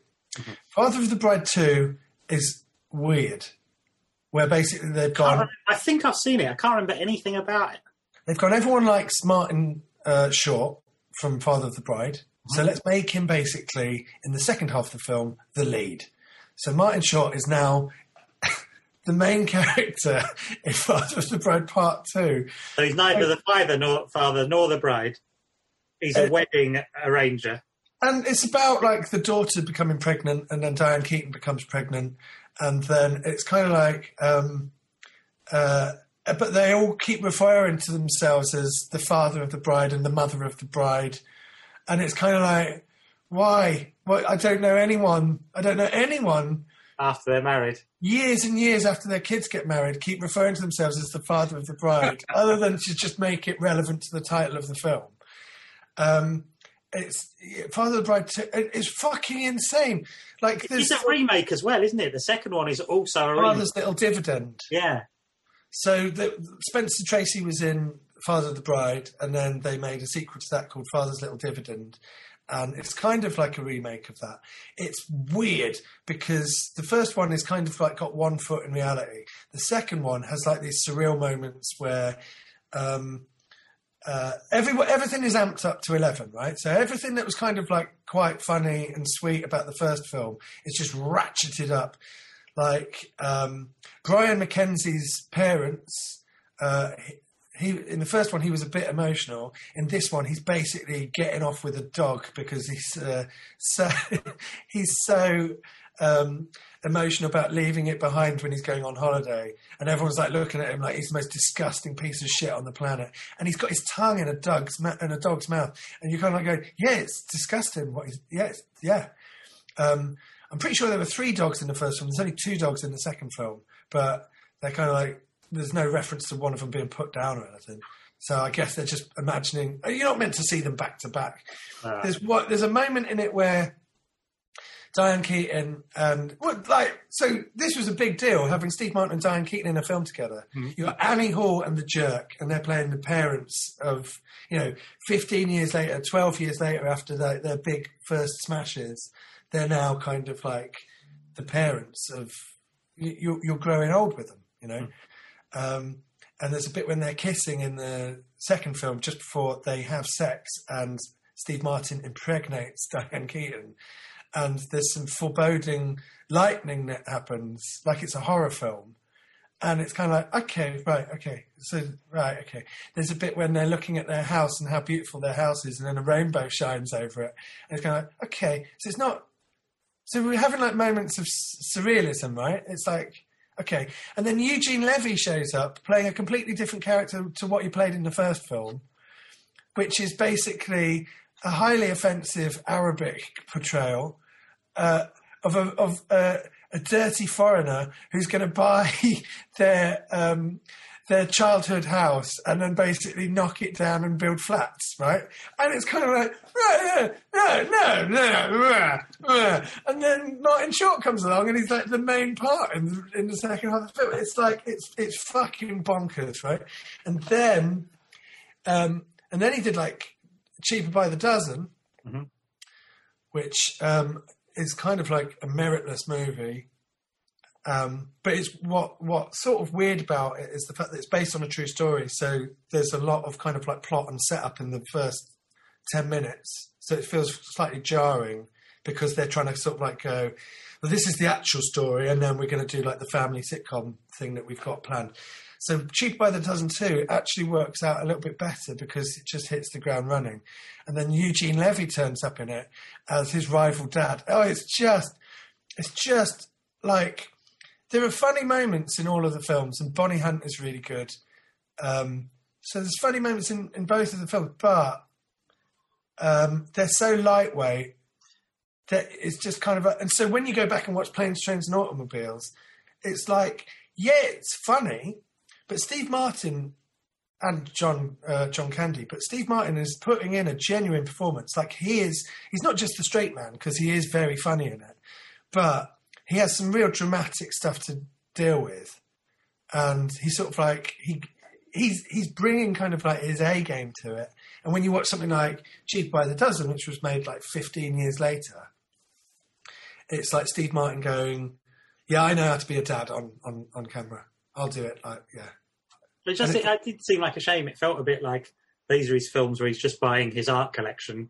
Father of the Bride 2 is weird, where basically they've gone. remember- I think I've seen it. I can't remember anything about it. They've gone, everyone likes Martin uh, Short from Father of the Bride. So let's make him basically, in the second half of the film, the lead. So Martin Short is now the main character in Father of the Bride Part 2. So he's neither the father nor father nor the bride. He's a Uh, wedding arranger. And it's about like the daughter becoming pregnant, and then Diane Keaton becomes pregnant, and then it's kind of like, um, uh, but they all keep referring to themselves as the father of the bride and the mother of the bride, and it's kind of like, why? Well, I don't know anyone. I don't know anyone. after they're married. Years and years after their kids get married, keep referring to themselves as the father of the bride, other than to just make it relevant to the title of the film. Um, it's Father of the Bride. It's fucking insane. Like It's there's a remake as well, isn't it? The second one is also a remake. Little Dividend. Yeah. So the, Spencer Tracy was in Father of the Bride, and then they made a sequel to that called Father's Little Dividend. And it's kind of like a remake of that. It's weird because the first one is kind of like got one foot in reality. The second one has like these surreal moments where um, uh, every, everything is amped up to 11, right? So everything that was kind of like quite funny and sweet about the first film is just ratcheted up. Like um, Brian McKenzie's parents, uh, he, in the first one he was a bit emotional. In this one, he's basically getting off with a dog because he's uh, so he's so um, emotional about leaving it behind when he's going on holiday, and everyone's like looking at him like he's the most disgusting piece of shit on the planet. And he's got his tongue in a dog's ma- in a dog's mouth, and you're kind of like go, yeah, it's disgusting. What? Yeah, yeah. Um, I'm pretty sure there were three dogs in the first film. There's only two dogs in the second film, but they're kind of like there's no reference to one of them being put down or anything. So I guess they're just imagining. You're not meant to see them back to back. Uh, There's what there's a moment in it where Diane Keaton and what like so this was a big deal having Steve Martin and Diane Keaton in a film together. You got Annie Hall and the Jerk, and they're playing the parents of you know 15 years later, 12 years later after their, their big first smashes, they're now kind of like the parents of you, you're, you're growing old with them, you know. Um, and there's a bit when they're kissing in the second film, just before they have sex, and Steve Martin impregnates Diane Keaton, and there's some foreboding lightning that happens, like it's a horror film. And it's kind of like, okay, right, okay. So, right, okay. There's a bit when they're looking at their house and how beautiful their house is, and then a rainbow shines over it. And it's kind of like, okay. So it's not. So we're having like moments of surrealism, right? It's like, okay. And then Eugene Levy shows up playing a completely different character to what he played in the first film, which is basically a highly offensive Arabic portrayal uh, of a of a, a dirty foreigner who's going to buy their um, their childhood house and then basically knock it down and build flats, right? And it's kind of like no, no, no, no, no, and then Martin Short comes along and he's like the main part in the, in the second half of the film. It's like it's it's fucking bonkers, right? And then um, and then he did like cheaper by the dozen, Mhm. which um, is kind of like a meritless movie. Um, but it's what what's sort of weird about it is the fact that it's based on a true story. So there's a lot of kind of like plot and setup in the first ten minutes. So it feels slightly jarring because they're trying to sort of like go, well, this is the actual story, and then we're going to do like the family sitcom thing that we've got planned. So Cheap by the Dozen 2 actually works out a little bit better because it just hits the ground running. And then Eugene Levy turns up in it as his rival dad. Oh, it's just, it's just like, there are funny moments in all of the films, and Bonnie Hunt is really good. Um, so there's funny moments in, in both of the films, but um, they're so lightweight that it's just kind of a, and so when you go back and watch Planes, Trains, and Automobiles, it's like, yeah, it's funny, but Steve Martin and John uh, John Candy, but Steve Martin is putting in a genuine performance. Like he is, he's not just the straight man because he is very funny in it, but he has some real dramatic stuff to deal with, and he's sort of like he he's he's bringing kind of like his A game to it. And when you watch something like Cheap by the Dozen, which was made like 15 years later, it's like Steve Martin going, "Yeah, I know how to be a dad on on on camera. I'll do it." Like, yeah. It just it- it, did seem like a shame. It felt a bit like these are his films where he's just buying his art collection.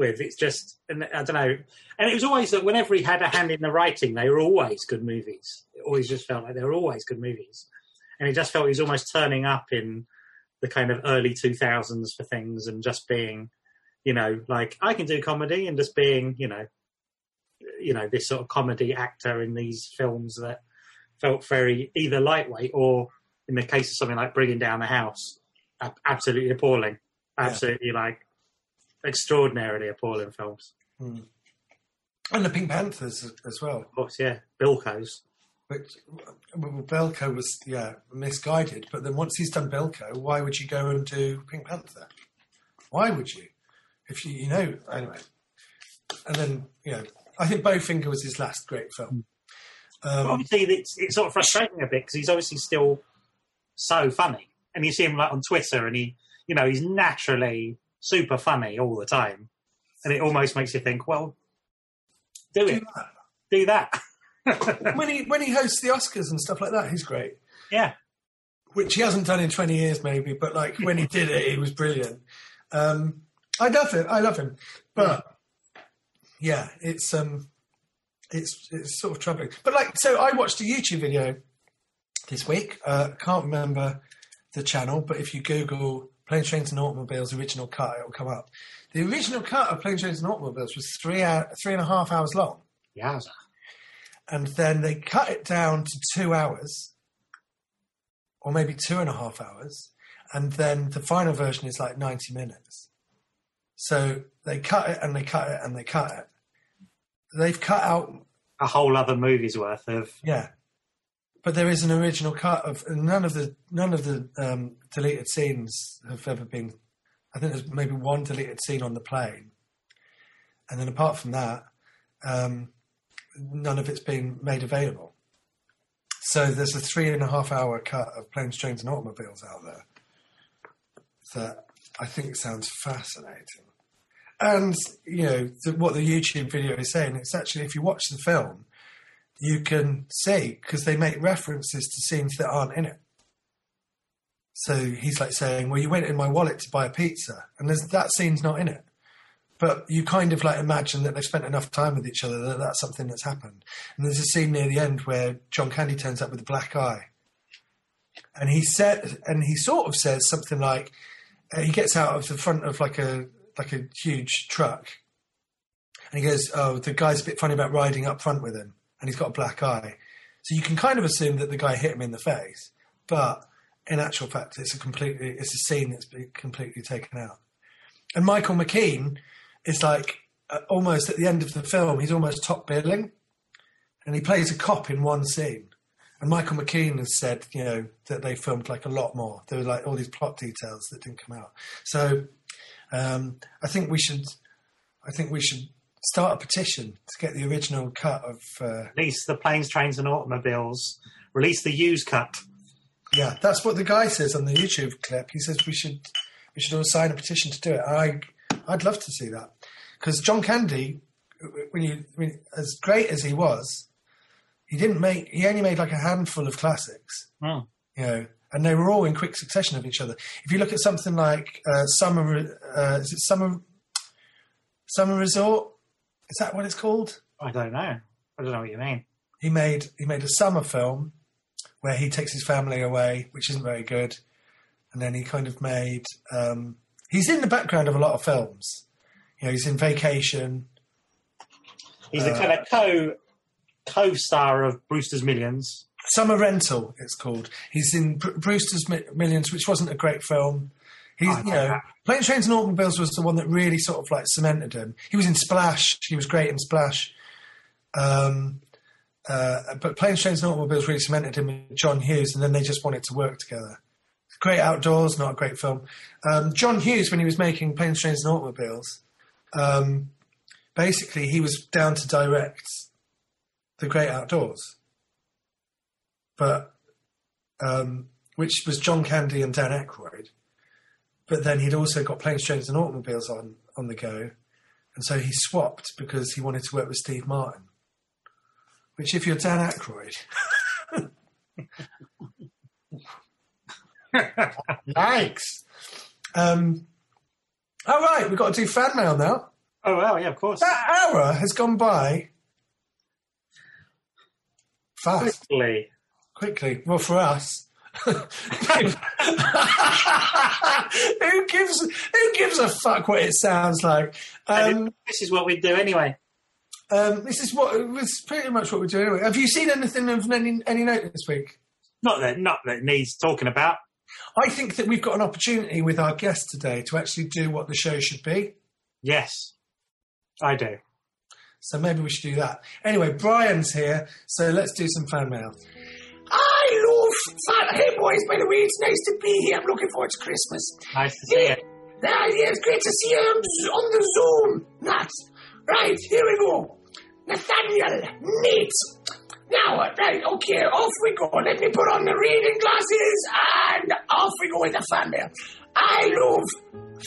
With it's just, and I don't know. And it was always that whenever he had a hand in the writing, they were always good movies. It always just felt like they were always good movies. And it just felt he was almost turning up in the kind of early two thousands for things and just being, you know, like I can do comedy and just being, you know, you know, this sort of comedy actor in these films that felt very either lightweight or in the case of something like bringing down the house, absolutely appalling, absolutely like extraordinarily appalling films. Mm. And the Pink Panthers as- well. Of course, yeah, Bilko's. But well, Bilko was yeah misguided. But then once he's done Bilko, why would you go and do Pink Panther? Why would you? If you you know anyway. And then you know, I think Bowfinger was his last great film. Um, obviously, it's, it's sort of frustrating a bit because he's obviously still so funny, and you see him like on Twitter, and he, you know, he's naturally super funny all the time, and it almost makes you think, well, do do it, that. do that, when he when he hosts the Oscars and stuff like that, he's great. yeah. which he hasn't done in 20 years maybe but like when he did it he was brilliant. Um i love it i love him. But yeah it's um it's it's sort of troubling. But like so i watched a youtube video this week. Uh can't remember the channel but if you google Plane trains and automobiles original cut it'll come up the original cut of Plane trains and automobiles was three hour, three and a half hours long Yowza. and then they cut it down to two hours, or maybe two and a half hours, and then the final version is like 90 minutes. So they cut it and they cut it and they cut it. They've cut out, A whole other movie's worth of yeah, but there is an original cut of none of the none of the um, deleted scenes have ever been. I think there's maybe one deleted scene on the plane, and then apart from that, um, none of it's been made available. So there's a three and a half hour cut of planes, trains, and automobiles out there that I think sounds fascinating. And you know the, what the YouTube video is saying. It's actually if you watch the film, you can see because they make references to scenes that aren't in it. So he's like saying, "Well, you went in my wallet to buy a pizza," and there's, that scene's not in it. But you kind of like imagine that they've spent enough time with each other that that's something that's happened. And there's a scene near the end where John Candy turns up with a black eye, and he said, and he sort of says something like, uh, he gets out of the front of like a like a huge truck, and he goes, "Oh, the guy's a bit funny about riding up front with him, and he's got a black eye." So you can kind of assume that the guy hit him in the face, but in actual fact, it's a completely it's a scene that's been completely taken out. And Michael McKean is like uh, almost at the end of the film, he's almost top billing, and he plays a cop in one scene. And Michael McKean has said, you know, that they filmed like a lot more. There were like all these plot details that didn't come out. So um, I think we should, I think we should start a petition to get the original cut of. Uh, Release the planes, trains, and automobiles. Release the used cut. yeah, that's what the guy says on the YouTube clip. He says we should, we should all sign a petition to do it. I, I'd love to see that because John Candy, when you, when, as great as he was, he didn't make. He only made like a handful of classics. Hmm. you know, and they were all in quick succession of each other. If you look at something like uh, Summer, uh, is it Summer, Summer Resort? Is that what it's called? I don't know. I don't know what you mean. He made he made a summer film where he takes his family away, which isn't very good, and then he kind of made. Um, he's in the background of a lot of films. You know, he's in Vacation. He's the Uh, kind of co co-star of Brewster's Millions. Summer Rental, it's called. He's in Brewster's Millions, which wasn't a great film. He's, you know, that. Planes, Trains and Automobiles was the one that really sort of like cemented him. He was in Splash. He was great in Splash. Um, uh, but Planes, Trains and Automobiles really cemented him with John Hughes, and then they just wanted to work together. Great Outdoors, not a great film. Um, John Hughes, when he was making Planes, Trains and Automobiles, um, basically he was down to direct The Great Outdoors but um, which was John Candy and Dan Aykroyd. But then he'd also got Planes, Trains and Automobiles on on the go, and so he swapped because he wanted to work with Steve Martin. Which, if you're Dan Aykroyd, yikes! Um, all right, we've got to do fan mail now. Oh well, yeah, of course. That hour has gone by fast Quickly. quickly. Well, for us. who gives who gives a fuck what it sounds like? Um, This is what we do anyway. um, this is what it was pretty much what we're doing anyway. Have you seen anything of any, any note this week? Not that not that needs talking about. I think that we've got an opportunity with our guest today to actually do what the show should be. Yes, I do. So maybe we should do that. Anyway, Brian's here, so let's do some fan mail. I love fan. Hey boys, by the way, it's nice to be here. I'm looking forward to Christmas. Nice to see you. Ah, yeah, it's great to see you on, on the Zoom. Nat. Right, here we go. Nathaniel, Nate. Now, uh, right, okay, off we go. Let me put on the reading glasses and off we go with the fan mail. I love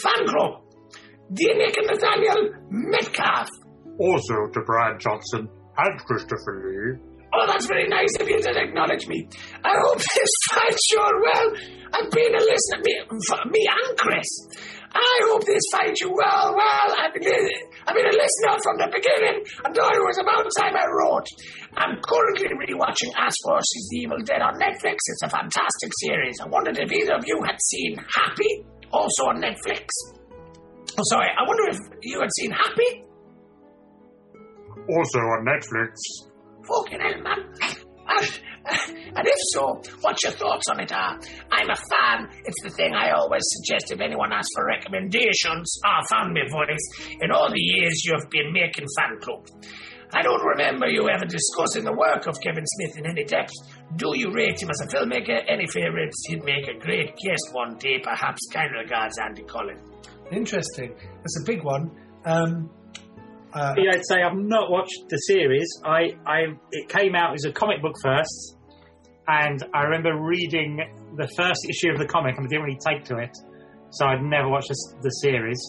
fan club. Dear Nick and Nathaniel Metcalfe. Also to Brian Johnson and Christopher Lee. Oh, that's very nice of you to acknowledge me. I hope this finds you well. I've been a listener, me, me and Chris. I hope this finds you well. Well, I've been, uh, I've been a listener from the beginning and it was about time I wrote. I'm currently rewatching Ash vs. the Evil Dead on Netflix. It's a fantastic series. I wondered if either of you had seen Happy, also on Netflix. Oh, sorry. I wonder if you had seen Happy. Also on Netflix. Fucking hell, man. And, if so, what your thoughts on it are? I'm a fan. It's the thing I always suggest if anyone asks for recommendations. Ah, found me voice. In all the years you've been making fan club. I don't remember you ever discussing the work of Kevin Smith in any depth. Do you rate him as a filmmaker? Any favourites? He'd make a great guest one day, perhaps. Kind regards, Andy Collin. Interesting. That's a big one. Um, uh, Yeah, I'd say I've not watched the series. I, I, it came out as a comic book first, and I remember reading the first issue of the comic, and I didn't really take to it, so I'd never watched the, the series.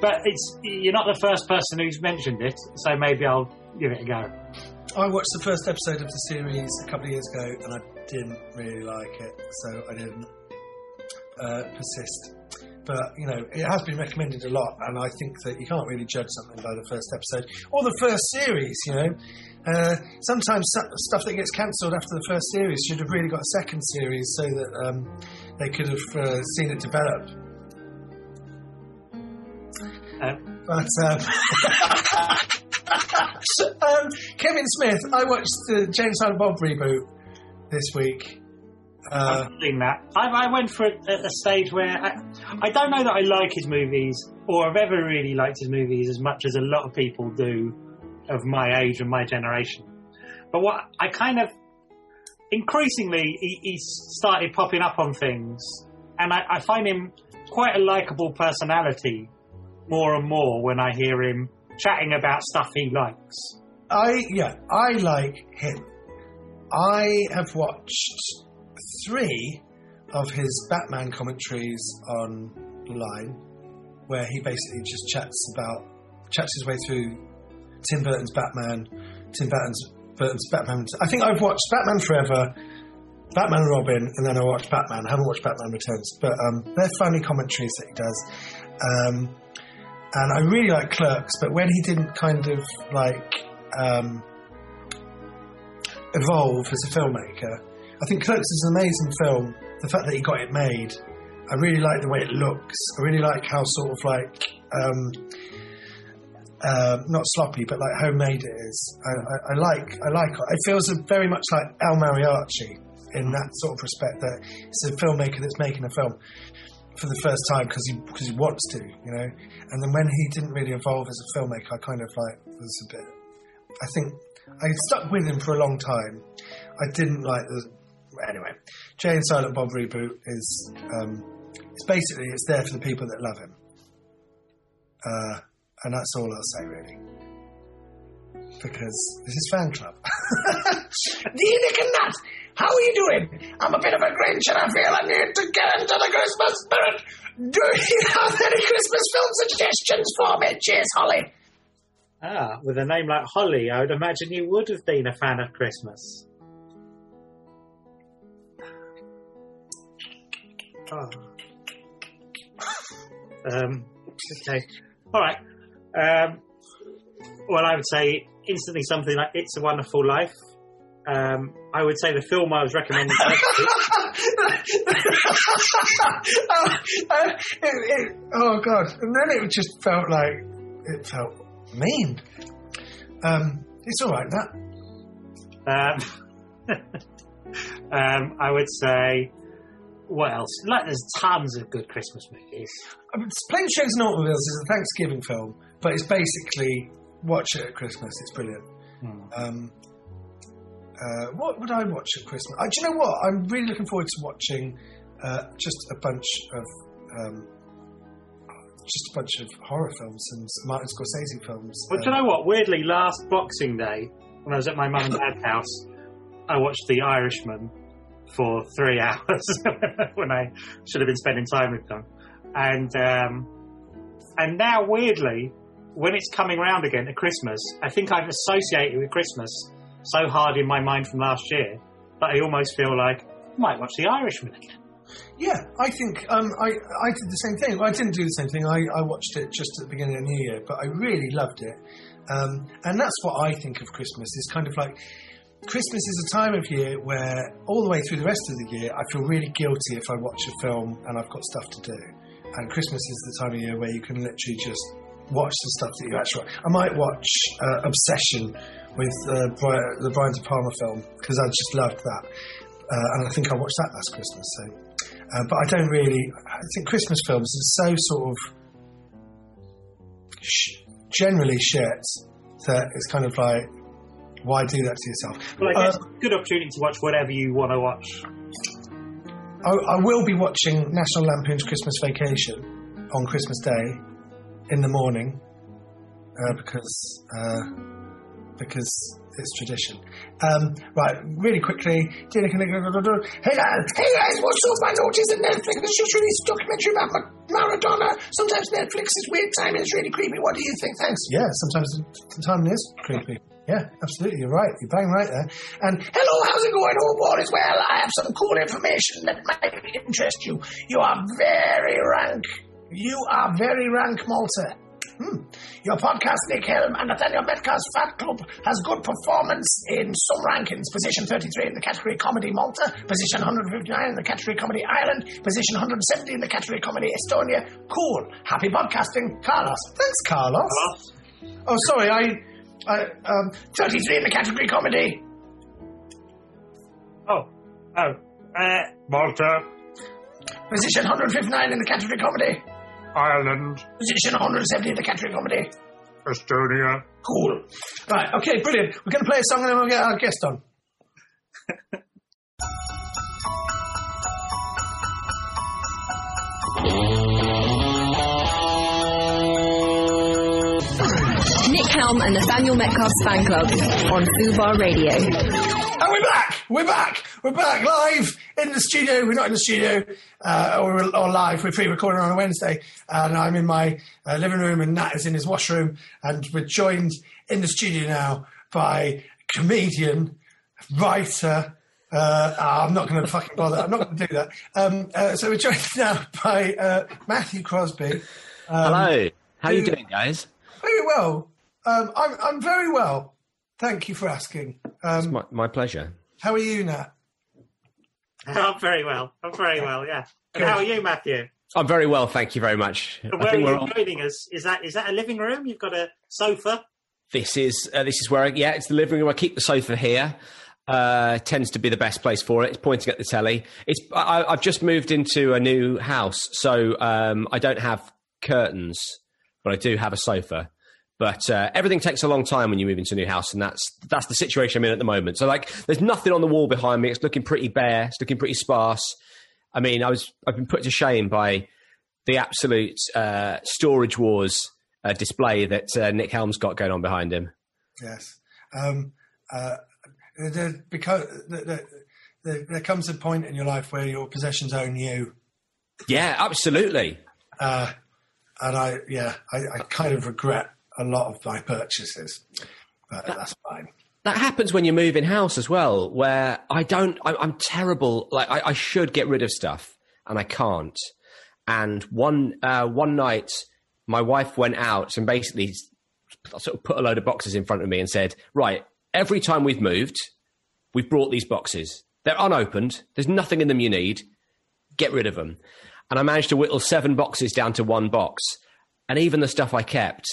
But it's you're not the first person who's mentioned it, so maybe I'll give it a go. I watched the first episode of the series a couple of years ago and I didn't really like it, so I didn't uh, persist. But you know, it has been recommended a lot, and I think that you can't really judge something by the first episode or the first series. You know, uh, sometimes stuff that gets cancelled after the first series should have really got a second series so that um, they could have uh, seen it develop. Uh, But um, um, Kevin Smith, I watched the Jay and Silent Bob reboot this week. Uh, I've seen that. I, I went for a, a stage where I, I don't know that I like his movies or I've ever really liked his movies as much as a lot of people do of my age and my generation. But what I kind of increasingly he, he started popping up on things, and I, I find him quite a likable personality more and more when I hear him chatting about stuff he likes. I yeah, I like him. I have watched three of his Batman commentaries online, where he basically just chats about chats his way through Tim Burton's Batman, Tim Burton's Burton's Batman. I think I've watched Batman Forever, Batman Robin, and then I watched Batman. I haven't watched Batman Returns, but um, they're funny commentaries that he does. Um, and I really like Clerks, but when he didn't kind of like um, evolve as a filmmaker, I think Clerks is an amazing film. The fact that he got it made, I really like the way it looks. I really like how sort of like um, uh, not sloppy, but like homemade it is. I, I, I like, I like. It feels very much like El Mariachi in that sort of respect. That it's a filmmaker that's making a film for the first time because he because he wants to, you know. And then when he didn't really evolve as a filmmaker, I kind of like was a bit. I think I stuck with him for a long time. I didn't like the anyway. Jay and Silent Bob reboot is um, it's basically it's there for the people that love him, uh, and that's all I'll say really. Because this is fan club. Dear and Nat, how are you doing? I'm a bit of a Grinch and I feel I need to get into the Christmas spirit. Do you have any Christmas film suggestions for me? Cheers, Holly. Ah, with a name like Holly, I would imagine you would have been a fan of Christmas. Oh. Um, okay. All right. Um, well, I would say instantly something like It's a Wonderful Life. Um, I would say the film I was recommending. oh, it, it, oh god! And then it just felt like it felt mean. Um, it's all right. That Um, um, I would say, what else? Like, there's tons of good Christmas movies. I mean, Planes, Trains and Automobiles is a Thanksgiving film, but it's basically watch it at Christmas. It's brilliant. Hmm. Um, uh, what would I watch at Christmas? Uh, do you know what? I'm really looking forward to watching uh, just a bunch of um, just a bunch of horror films and Martin Scorsese films. But do you know what? Weirdly, last Boxing Day, when I was at my mum and dad's house, I watched The Irishman for three hours when I should have been spending time with them. And um, and now, weirdly, when it's coming round again to Christmas, I think I've associated with Christmas so hard in my mind from last year that I almost feel like I might watch The Irishman again. Yeah, I think um, I I did the same thing. I didn't do the same thing. I, I watched it just at the beginning of the new year, but I really loved it. Um, and that's what I think of Christmas is kind of like Christmas is a time of year where all the way through the rest of the year I feel really guilty if I watch a film and I've got stuff to do. And Christmas is the time of year where you can literally just watch the stuff that you actually. I might watch uh, Obsession with uh, Brian, the Brian De Palma film because I just loved that, uh, and I think I watched that last Christmas. So, uh, but I don't really. I think Christmas films are so sort of sh- generally shit that it's kind of like, why do that to yourself? Well, I guess Uh, good opportunity to watch whatever you want to watch. I, I will be watching National Lampoon's Christmas Vacation on Christmas Day in the morning uh, because uh, because it's tradition. Um, right, really quickly. Hey guys, hey guys, what's up? I noticed that Netflix has just released a documentary about Ma- Maradona. Sometimes Netflix's weird timing is really creepy. What do you think? Thanks. Yeah, sometimes the the timing is creepy. Yeah, absolutely. You're right. You're bang right there. And hello, how's it going? Hope all is well. I have some cool information that might interest you. You are very rank. You are very rank, Malta. Hmm. Your podcast, Nick Helm and Nathaniel Metcalfe's Fat Club, has good performance in some rankings. Position 33 in the category Comedy Malta, position 159 in the category Comedy Ireland, position 170 in the category Comedy Estonia. Cool. Happy podcasting, Carlos. Thanks, Carlos. Oh, sorry, I. Um, 33 in the category Comedy. Oh, oh, uh, Malta, Position 159 in the category Comedy. Ireland, Position 170 in the category Comedy. Estonia. Cool. Right, okay, brilliant. We're going to play a song and then we'll get our guest on. Helm and Nathaniel Metcalfe's fan club on Fubar Radio. And we're back. We're back. We're back live in the studio. We're not in the studio uh, or, or live. We're pre-recording on a Wednesday, and I'm in my uh, living room, and Nat is in his washroom, and we're joined in the studio now by comedian, writer. Uh, I'm not going to fucking bother. I'm not going to do that. Um, uh, so we're joined now by uh, Matthew Crosby. Hello. How are you doing, guys? Very well. Um, I'm, I'm very well. Thank you for asking. Um, My, my pleasure. how are you, Nat? I'm very well. I'm very well, yeah. And how are you, Matthew? I'm very well, thank you very much. And I where are think we're you all, joining us? Is that is that a living room? You've got a sofa. this is uh, this is where I, yeah, it's the living room. I keep the sofa here. Uh, tends to be the best place for it. It's pointing at the telly. It's I, I've just moved into a new house, so um, I don't have curtains, but I do have a sofa. But uh, everything takes a long time when you move into a new house, and that's that's the situation I'm in at the moment. So like, there's nothing on the wall behind me. It's looking pretty bare. It's looking pretty sparse. I mean, I was I've been put to shame by the absolute uh, storage wars uh, display that uh, Nick Helm's got going on behind him. Yes. Um, uh, because there, there, there comes a point in your life where your possessions own you, Yeah, absolutely. uh, and I, yeah, I, I kind of regret a lot of my purchases, but that's fine. That happens when you move in house as well, where I don't, I, I'm terrible. Like I, I should get rid of stuff and I can't. And one, uh, one night my wife went out and basically sort of put a load of boxes in front of me and said, right, every time we've moved, we've brought these boxes. They're unopened. There's nothing in them you need. Get rid of them. And I managed to whittle seven boxes down to one box. And even the stuff I kept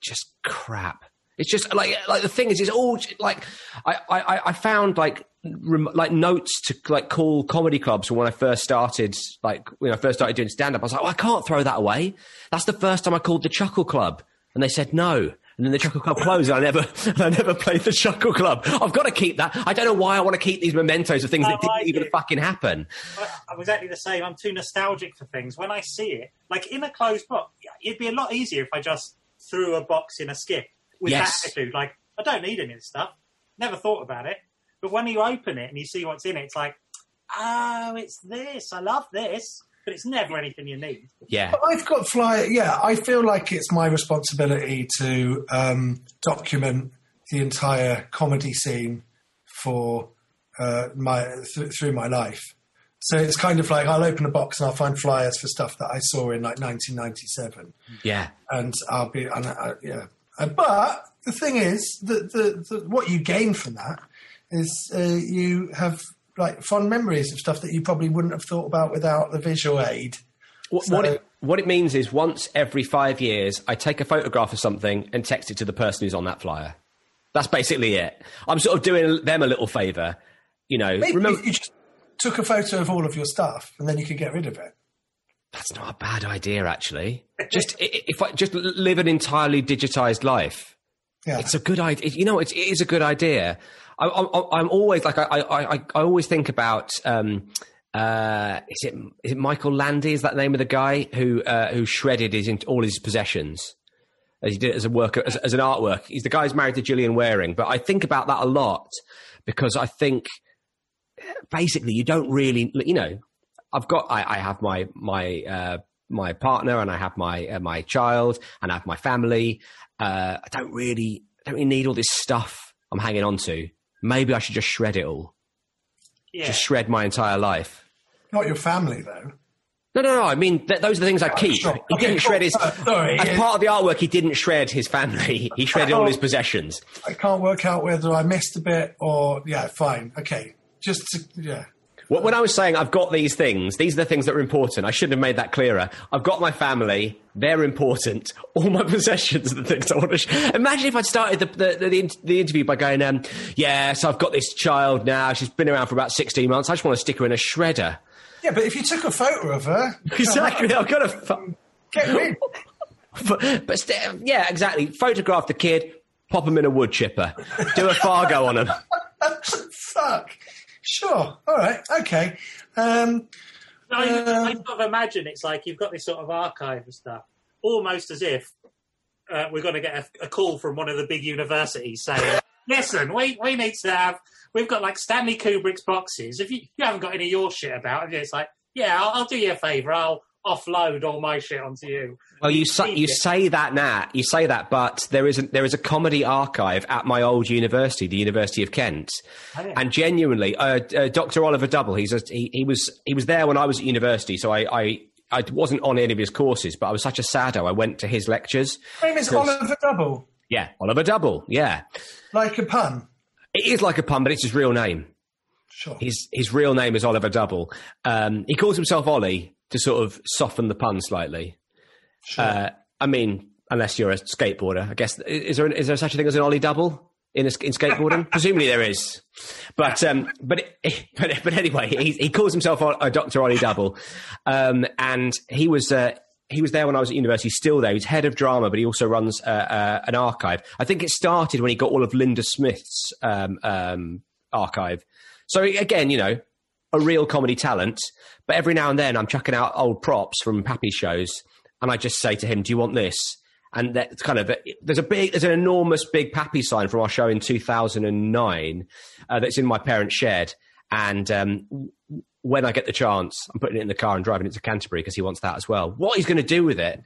just crap. It's just like like the thing is, it's all like I I, I found like rem, like notes to like call comedy clubs when I first started like when I first started doing stand up. I was like, oh, I can't throw that away. That's the first time I called the Chuckle Club, and they said no. And then the Chuckle Club closed, and I never, and I never played the Chuckle Club. I've got to keep that. I don't know why I want to keep these mementos of things oh, I that didn't like even fucking happen. I- I'm exactly the same. I'm too nostalgic for things. When I see it, like in a closed book, it'd be a lot easier if I just threw a box in a skip with Yes. that attitude. Like, I don't need any of this stuff. Never thought about it. But when you open it and you see what's in it, it's like, oh, it's this. I love this. But it's never anything you need. Yeah, But I've got fly. Yeah, I feel like it's my responsibility to um, document the entire comedy scene for uh, my th- through my life. So it's kind of like I'll open a box and I'll find flyers for stuff that I saw in like 1997, yeah. and I'll be and I, yeah. Uh, But the thing is that the, the what you gain from that is uh, you have like fond memories of stuff that you probably wouldn't have thought about without the visual aid. What, So- what, it, what it means is once every five years, I take a photograph of something and text it to the person who's on that flyer. That's basically it. I'm sort of doing them a little favour. You know, remember, you just took a photo of all of your stuff and then you could get rid of it. that's not a bad idea, actually. Just if I just live an entirely digitized life, Yeah. it's a good idea. You know, it is a good idea. I, I'm always like I, I, I, I always think about. Um, uh, is it is it Michael Landy? Is that name of the guy who uh, who shredded his all his possessions? as he did it as a worker, as, as an artwork. He's the guy who's married to Gillian Wearing. But I think about that a lot because I think basically you don't really, you know, I've got, I, I have my, my, uh, my partner and I have my, uh, my child and I have my family. Uh, I don't really, I don't really need all this stuff I'm hanging on to. Maybe I should just shred it all. Yeah. Just shred my entire life. Not your family, though. No, no, no. I mean, th- those are the things I keep. sure. He Okay, didn't shred his. Uh, sorry, as part of the artwork, he didn't shred his family. He shredded all his possessions. I can't work out whether I missed a bit or yeah, fine, okay. Just to, yeah. Wh- When I was saying I've got these things, these are the things that are important. I shouldn't have made that clearer. I've got my family; they're important. All my possessions are the things I want to. Sh- Imagine if I'd started the the, the, the interview by going, um, "Yeah, so I've got this child now. She's been around for about sixteen months. I just want to stick her in a shredder." Yeah, but if you took a photo of her, Exactly. I've got to. Get rid. but but st- yeah, exactly. Photograph the kid. Pop him in a wood chipper. Do a Fargo on him. Fuck. Sure. All right. Okay. Um, I, Um, I sort of imagine it's like you've got this sort of archive of stuff, almost as if uh, we're going to get a, a call from one of the big universities saying, "Listen, we we need to have. We've got like Stanley Kubrick's boxes. If you, you haven't got any of your shit about, you?" it's like, "Yeah, I'll, I'll do you a favour. I'll offload all my shit onto you." Well, you say, you say that, Nat. You say that, but there is a, there is a comedy archive at my old university, the University of Kent, Oh, yeah. and genuinely, uh, uh, Dr. Oliver Double. He's a, he, he was he was there when I was at university, so I, I I wasn't on any of his courses, but I was such a sado. I went to his lectures. name is Oliver Double, Yeah, Oliver Double. Yeah, like a pun. it is like a pun, but it's his real name. Sure. His his real name is Oliver Double. Um, he calls himself Ollie to sort of soften the pun slightly. sure. Uh, I mean, unless you're a skateboarder, I guess. Is there is there such a thing as an ollie double in a, in skateboarding? Presumably there is, but um, but but but anyway, he, he calls himself a Doctor Ollie Double, um, and he was. Uh, he was there when I was at university, still there. He's head of drama, but he also runs uh, uh, an archive. I think it started when he got all of Linda Smith's um, um, archive. So again, you know, a real comedy talent. But every now and then, I'm chucking out old props from Pappy shows, and I just say to him, "Do you want this?" And that's kind of there's a big, there's an enormous big Pappy sign from our show in 2009 uh, that's in my parents' shed. And um, when I get the chance, I'm putting it in the car and driving it to Canterbury because he wants that as well. What he's going to do with it?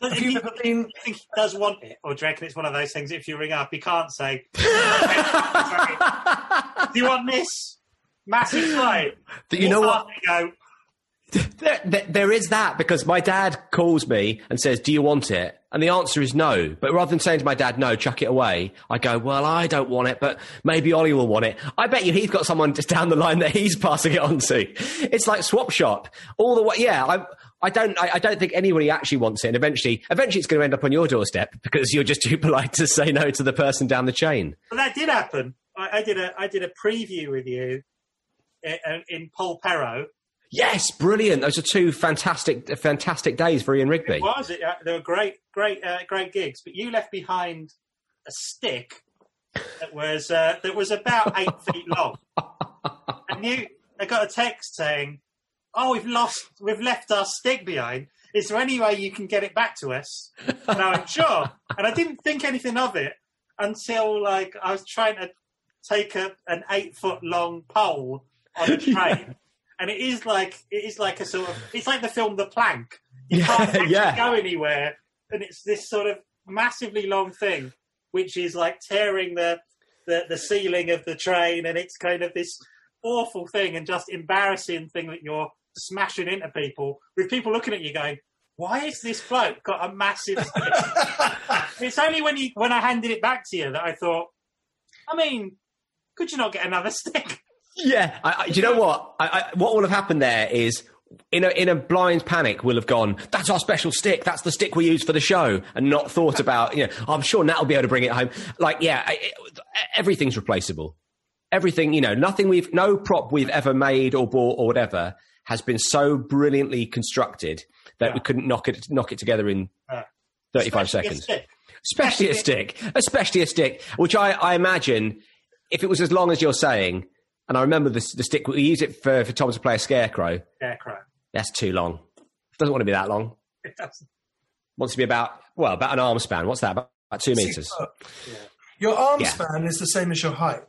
But Have if you ever been? you think he does want it, or do you reckon it's one of those things? If you ring up, he can't say, "Do you want this massive flight?" You know what? Go, There, there, there is that because my dad calls me and says, "Do you want it?" And the answer is no. But rather than saying to my dad, "No, chuck it away," I go, "Well, I don't want it, but maybe Ollie will want it." I bet you he's got someone just down the line that he's passing it on to. It's like swap shop all the way. Yeah, I, I don't, I, I don't think anybody actually wants it. And eventually, eventually, it's going to end up on your doorstep because you're just too polite to say no to the person down the chain. Well, that did happen. I, I did a I did a preview with you in, in Polperro. Yes, brilliant. Those are two fantastic, fantastic days for Ian Rigby. It Was it? Uh, they were great, great, uh, great gigs. But you left behind a stick that was uh, that was about eight feet long, and you I got a text saying, "Oh, we've lost, we've left our stick behind. Is there any way you can get it back to us?" And I went, "Sure." And I didn't think anything of it until like I was trying to take a, an eight foot long pole on a train. And it is like it is like a sort of it's like the film The Plank. You can't actually yeah. go anywhere, and it's this sort of massively long thing, which is like tearing the, the the ceiling of the train, and it's kind of this awful thing and just embarrassing thing that you're smashing into people with people looking at you going, "Why is this bloke got a massive?" it's only when you when I handed it back to you that I thought, I mean, could you not get another stick? Yeah, I, I, do you know what? I, what will have happened there is, in a in a blind panic, we'll have gone. That's our special stick. That's the stick we use for the show, and not thought about. You know, I'm sure Nat will be able to bring it home. Like, yeah, I- it, everything's replaceable. Everything, you know, nothing we've, no prop we've ever made or bought or whatever has been so brilliantly constructed that we couldn't knock it knock it together in Yeah. 35 Especially a seconds especially a stick, especially a stick, which I, I imagine if it was as long as you're saying, and I remember the, the stick, we use it for, for Thomas to play a scarecrow. Scarecrow. That's too long. Doesn't want to be that long. It doesn't. wants to be about well about an arm span. What's that? About, about two Six meters. foot. Your arm Yeah. span is the same as your height.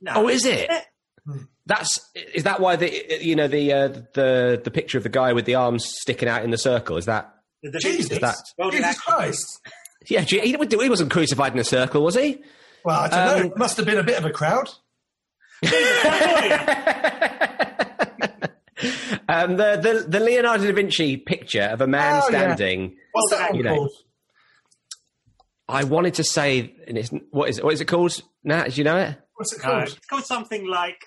No. Oh, is it? Hmm. That's is that why the you know the uh, the the picture of the guy with the arms sticking out in the circle is that The Jesus. Vinci's That- well Jesus Christ. yeah he, he wasn't crucified in a circle was he Well, I don't Um, know. It must have been a bit of a crowd. um, the, the the Leonardo da Vinci picture of a man Oh, yeah. standing What's that one you know, called? I wanted to say and it's, what is it, what is it called Nat do you know it What's it No, called? it's called something like.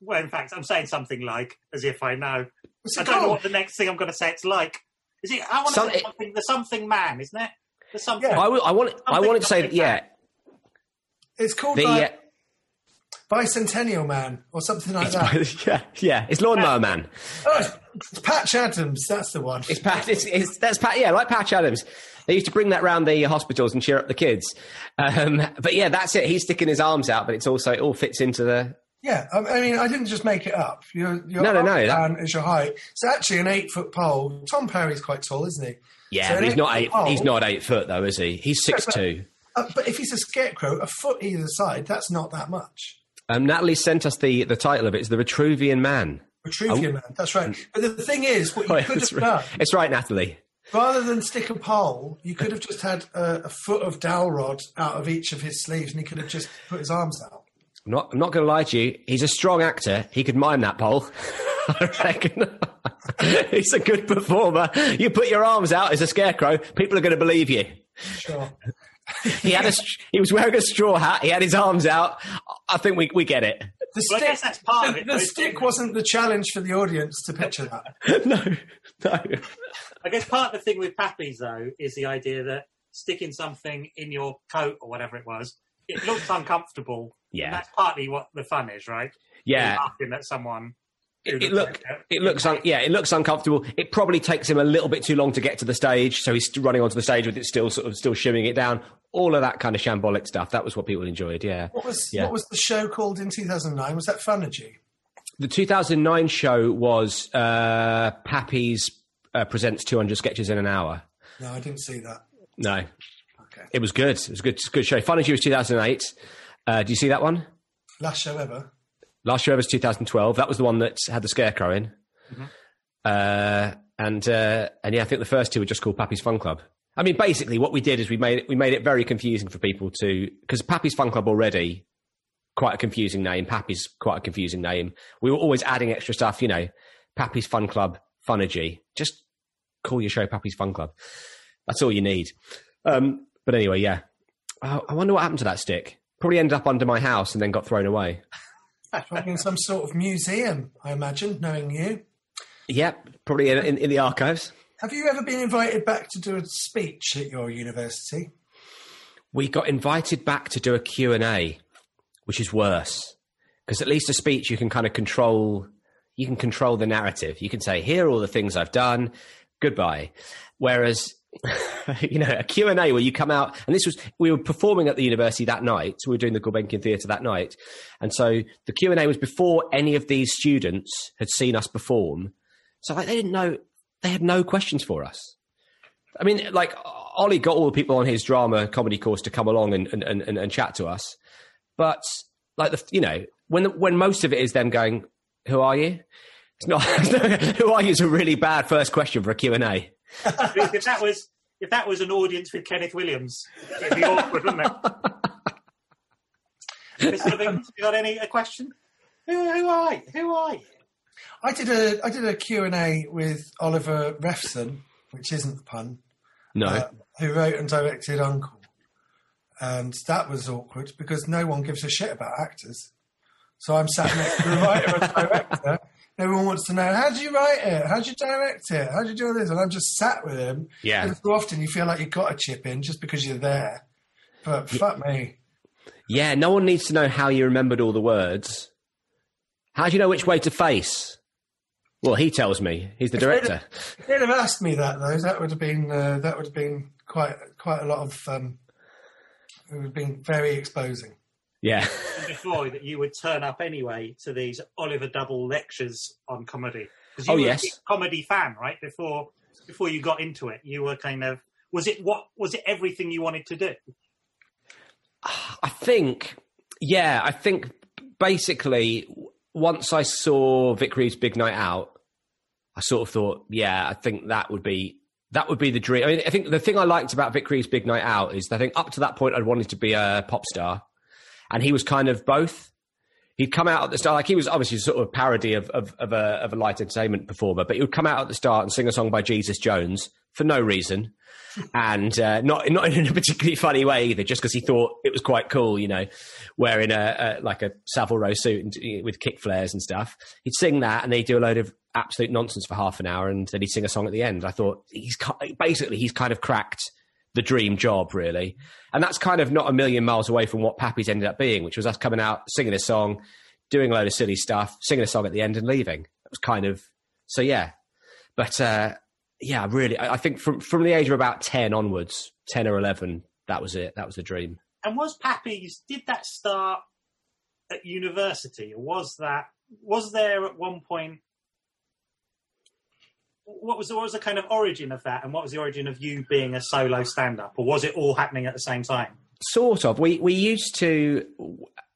Well, in fact, I'm saying something like as if I know. What's I don't know what the next thing I'm going to say it's like. Is it? I want to Some- say something. The something man, isn't it? The something. Yeah. I, w- I want I Something wanted to say that yeah It's called the like uh, Bicentennial Man or something like that. it's, yeah yeah it's Lawnmower Man Oh, it's- it's Patch Adams. That's the one. It's Pat. It's, it's that's Pat. Yeah, like Patch Adams. They used to bring that round the hospitals and cheer up the kids. Um, but yeah, that's it. He's sticking his arms out, but it's also it all fits into the. Yeah, I, I mean, I didn't just make it up. Your, your No, no, no, that- span your height. It's actually an eight foot pole. Tom Parry's quite tall, isn't he? Yeah, So but he's not eight foot He's not eight foot though, is he? He's six two. Uh, but if he's a scarecrow, a foot either side, that's not that much. Um, Natalie sent us the the title of it. It's the Vitruvian Man. Vitruvian Man, that's right. But the thing is, what you Wait, could have right. done, it's right, Natalie. rather than stick a pole, you could have just had a, a foot of dowel rod out of each of his sleeves, and he could have just put his arms out. I'm not. I'm not going to lie to you. He's a strong actor. He could mime that pole. I reckon. he's a good performer. You put your arms out as a scarecrow, people are going to believe you. Sure. He had a. He was wearing a straw hat. He had his arms out. I think we we get it. The Well, I stick, guess that's part of the, it, the stick wasn't the challenge for the audience to picture that. no, no. I guess part of the thing with Pappies though is the idea that sticking something in your coat or whatever it was, it looks uncomfortable. Yeah. And that's partly what the fun is, right? Yeah, laughing at someone. it, it looks look it looks un, yeah it looks uncomfortable. It probably takes him a little bit too long to get to the stage, so he's running onto the stage with it still sort of still shimming it down. All of that kind of shambolic stuff. That was what people enjoyed. Yeah. What was Yeah. what was the show called in 2009? Was that Funergy? The 2009 show was uh, Pappy's uh, presents 200 sketches in an hour. No, I didn't see that. No, Okay. it was good. It was a good, good show. Fun as was 2008. Uh, do you see that one? Last show ever. Last year was 2012. That was the one that had the scarecrow in. Uh, and uh, and yeah, I think the first two were just called Pappy's Fun Club. I mean, basically, what we did is we made it, we made it very confusing for people to because Pappy's Fun Club already quite a confusing name. Pappy's quite a confusing name. We were always adding extra stuff. You know, Pappy's Fun Club, Funergy. Just call your show Pappy's Fun Club. That's all you need. Um, but anyway, yeah. I, I wonder what happened to that stick. Probably ended up under my house and then got thrown away. Probably in some sort of museum, I imagine, knowing you. Yep, probably in, in, in the archives. Have you ever been invited back to do a speech at your university? We got invited back to do a Q&A, which is worse. Because at least a speech you can kind of control, you can control the narrative. You can say, here are all the things I've done, goodbye. Whereas, you know, a Q&A where you come out, and this was, we were performing at the university that night. We were doing the Gulbenkian Theatre that night. And so the Q&A was before any of these students had seen us perform. So like, they didn't know, they had no questions for us. I mean, like Ollie got all the people on his drama comedy course to come along and and, and, and chat to us, but like the you know when when most of it is them going, "Who are you?" It's not. Who are you? Is a really bad first question for a Q and A. if that was if that was an audience with Kenneth Williams, it'd be awkward, wouldn't it? Mr. Evans, you got any a question? Who, who are you? Who are you? I did a I did a Q&A with Oliver Refson, which isn't the pun, No, uh, who wrote and directed Uncle. And that was awkward because no one gives a shit about actors. So I'm sat next to the writer and director. Everyone wants to know, how do you write it? How do you direct it? How do you do all this? And I'm just sat with him. Yeah. And so often you feel like you've got to chip in just because you're there. But fuck me. yeah, no one needs to know how you remembered all the words. How do you know which way to face? Well, he tells me. He's the director. If they'd have asked me that though, that would have been uh, that would have been quite quite a lot of um, it would have been very exposing. Yeah. Before that, you would turn up anyway to these Oliver Double lectures on comedy. 'Cause you Oh, were yes. a comedy fan, right? Before before you got into it, you were kind of Was it what? Was it everything you wanted to do? I think, yeah, I think basically once I saw Vic Reeves' Big Night Out, I sort of thought, yeah, I think that would be that would be the dream. I mean, I think the thing I liked about Vic Reeves' Big Night Out is I think up to that point I'd wanted to be a pop star, and he was kind of both. He'd come out at the start, like he was obviously sort of a parody of, of, of, a, of a light entertainment performer, but he would come out at the start and sing a song by Jesus Jones for no reason and uh, not not in a particularly funny way either, just because he thought it was quite cool, you know, wearing a, a like a Savile Row suit and, with kick flares and stuff. He'd sing that, and they'd do a load of absolute nonsense for half an hour, and then he'd sing a song at the end. I thought he's basically he's kind of cracked the dream job, really, and that's kind of not a million miles away from what Pappy's ended up being, which was us coming out singing a song, doing a load of silly stuff, singing a song at the end, and leaving. It was kind of so, yeah. But uh, yeah, really, I, I think from from the age of about ten onwards, ten or eleven, that was it. That was the dream. And was Pappy's? Did that start at university, or was that was there at one point? What was what was the kind of origin of that, and what was the origin of you being a solo stand-up, or was it all happening at the same time? Sort of. We we used to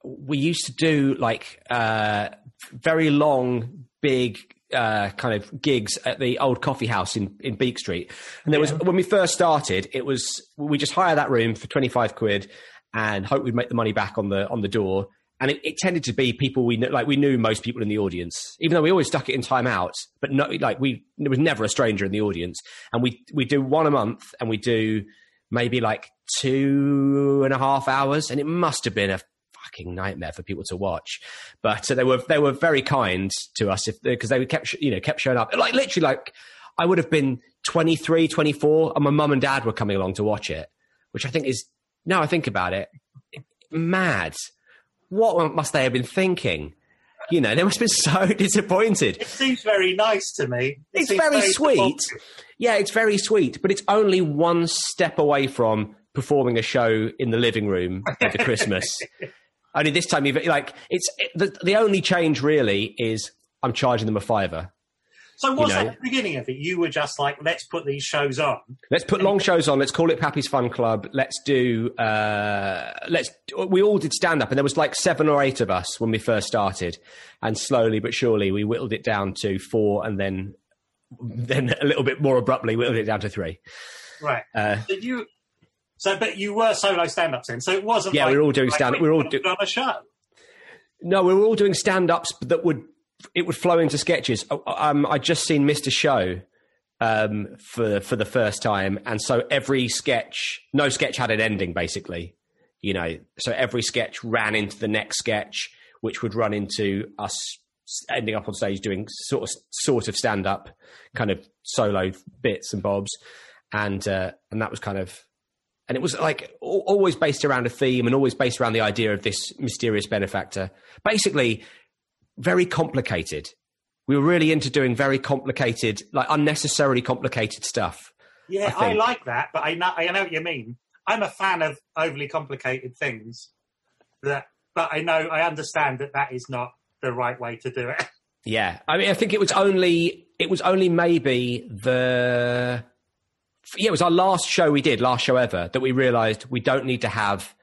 we used to do like uh, very long, big uh, kind of gigs at the old coffee house in, in Beak Street. And there was, when we first started, it was, we just hire that room for 25 quid and hope we'd make the money back on the, on the door. And it, it tended to be people we knew, like we knew most people in the audience, even though we always stuck it in time out, but no, like we, there was never a stranger in the audience. And we, we do one a month and we do maybe like two and a half hours. And it must have been a fucking nightmare for people to watch. But uh, they were they were very kind to us if because they kept you know kept showing up like literally like I would have been 23, 24 and my mum and dad were coming along to watch it, which I think is now I think about it mad. What must they have been thinking? You know, they must have been so disappointed. It seems very nice to me. It it's very, very sweet. supportive. Yeah, it's very sweet, but it's only one step away from performing a show in the living room over Christmas. Only this time, you've like it's the the only change really is I'm charging them a fiver. So was You know. that the beginning of it? You were just like, let's put these shows on. Let's put long shows on. Let's call it Pappy's Fun Club. Let's do. Uh, let's. We all did stand up, and there was like seven or eight of us when we first started, and slowly but surely we whittled it down to four, and then then a little bit more abruptly whittled it down to three. Right. Uh, Did you? So, but you were solo stand-ups then. So it wasn't. Yeah, like, we were all doing like stand-up. We were all doing a show. No, we were all doing stand ups that would it would flow into sketches. Oh, Um, I just seen Mr. Show um, for for the first time, and so every sketch, no sketch had an ending, basically. You know, so every sketch ran into the next sketch, which would run into us ending up on stage doing sort of sort of stand up, kind of solo bits and bobs, and uh, and that was kind of and it was like always based around a theme and always based around the idea of this mysterious benefactor. Basically, very complicated. We were really into doing very complicated, like unnecessarily complicated stuff. Yeah, I I, like that, but I know I know what you mean. I'm a fan of overly complicated things. That, but I know I understand that that is not the right way to do it. Yeah, I mean, I think it was only it was only maybe the yeah, it was our last show we did, last show ever, that we realised we don't need to have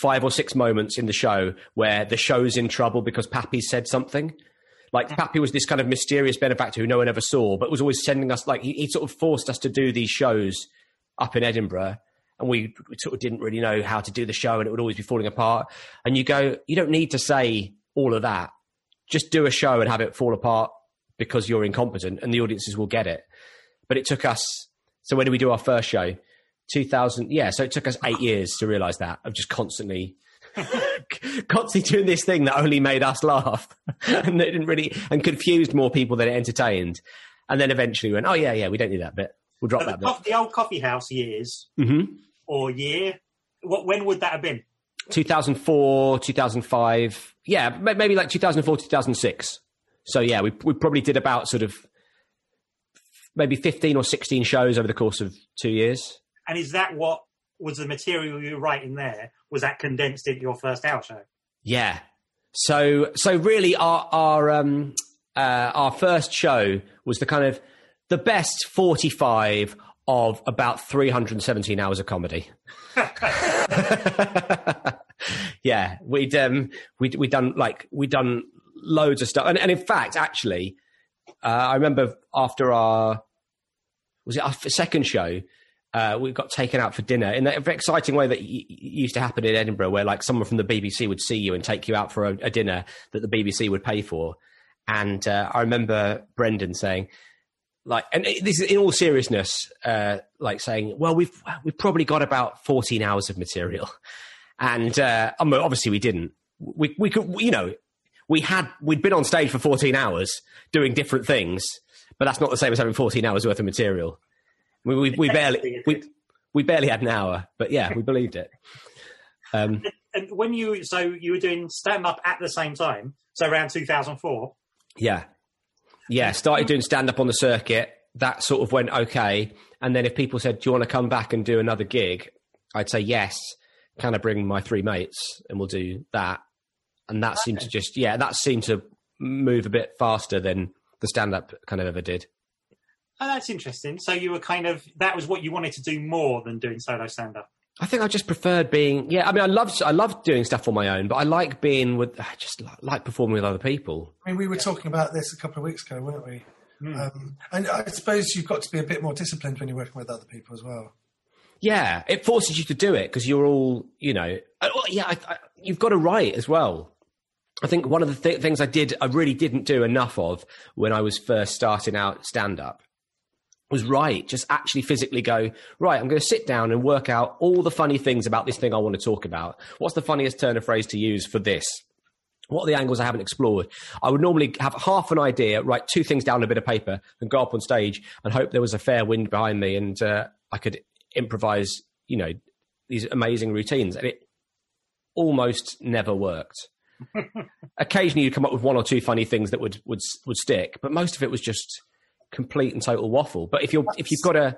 five or six moments in the show where the show's in trouble because Pappy said something. Like Pappy was this kind of mysterious benefactor who no one ever saw, but was always sending us like he, he sort of forced us to do these shows up in Edinburgh, and we, we sort of didn't really know how to do the show, and it would always be falling apart. And you go, you don't need to say all of that. Just do a show and have it fall apart because you're incompetent, and the audiences will get it. But it took us. So when did we do our first show? 2000. Yeah. So it took us eight years to realize that of just constantly, constantly doing this thing that only made us laugh and it didn't really, and confused more people than it entertained. And then eventually went, oh yeah, yeah, we don't need that bit. We'll drop the, that bit. the old coffee house years hmm or year, what when would that have been? 2004, 2005. Yeah, maybe like 2004, 2006. So yeah, we, we probably did about sort of maybe 15 or 16 shows over the course of two years. And is that what was the material you were writing there? Was that condensed into your first hour show? Yeah. So so really our our um uh our first show was the kind of the best 45 of about 317 hours of comedy. yeah, we'd um, we'd we'd done like we'd done loads of stuff, and, and in fact, actually, uh, I remember after our was it our second show, uh, we got taken out for dinner in that exciting way that y- used to happen in Edinburgh, where like someone from the BBC would see you and take you out for a, a dinner that the BBC would pay for. And uh, I remember Brendan saying, like, and it- this is in all seriousness, uh, like saying, well, we've we've probably got about fourteen hours of material, and uh, mean, obviously we didn't. We we could, you know, we had we'd been on stage for fourteen hours doing different things, but that's not the same as having fourteen hours worth of material. We we, we barely we, we barely had an hour, but yeah, we believed it. Um, And when you so you were doing stand up at the same time, so around 2004. Yeah. Yeah. Started doing stand up on the circuit. That sort of went okay. And then if people said, Do you want to come back and do another gig? I'd say yes. Can I bring my three mates and we'll do that? And that seemed to just, yeah, that seemed to move a bit faster than the stand up kind of ever did. Oh, that's interesting. So you were kind of that was what you wanted to do more than doing solo stand up. I think I just preferred being, yeah, I mean, I love, I love doing stuff on my own, but I like being with, I just li- like performing with other people. I mean, we were talking about this a couple of weeks ago, weren't we? Hmm. Um, and I suppose you've got to be a bit more disciplined when you're working with other people as well. Yeah, it forces you to do it because you're all, you know, uh, well, yeah, I, I, you've got to write as well. I think one of the th- things I did, I really didn't do enough of when I was first starting out stand up was write, just actually physically go, right, I'm going to sit down and work out all the funny things about this thing I want to talk about. What's the funniest turn of phrase to use for this? What are the angles I haven't explored? I would normally have half an idea, write two things down on a bit of paper, and go up on stage and hope there was a fair wind behind me and uh, I could improvise, you know, these amazing routines. And it almost never worked. Occasionally, you'd come up with one or two funny things that would would would stick, but most of it was just complete and total waffle. But if you're if you've got a if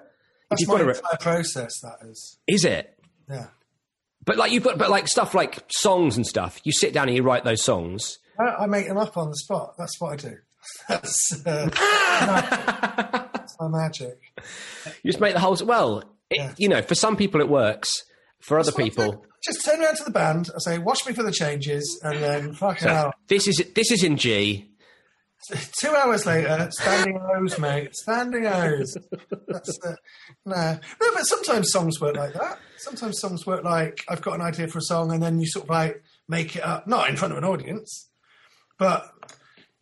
That's you've got a entire process, that is. is it? Yeah. But like you've got but like stuff like songs and stuff. You sit down and you write those songs. I, I make them up on the spot. That's what I do. That's, uh, that's my magic. You just make the whole well. It, Yeah. You know, for some people it works. For other That's people. Just turn around to the band, I say, watch me for the changes, and then fucking hell. this is this is in G. Two hours later, standing O's, mate. Standing O's. That's the, no. No, but sometimes songs work like that. Sometimes songs work like I've got an idea for a song and then you sort of like make it up, not in front of an audience. But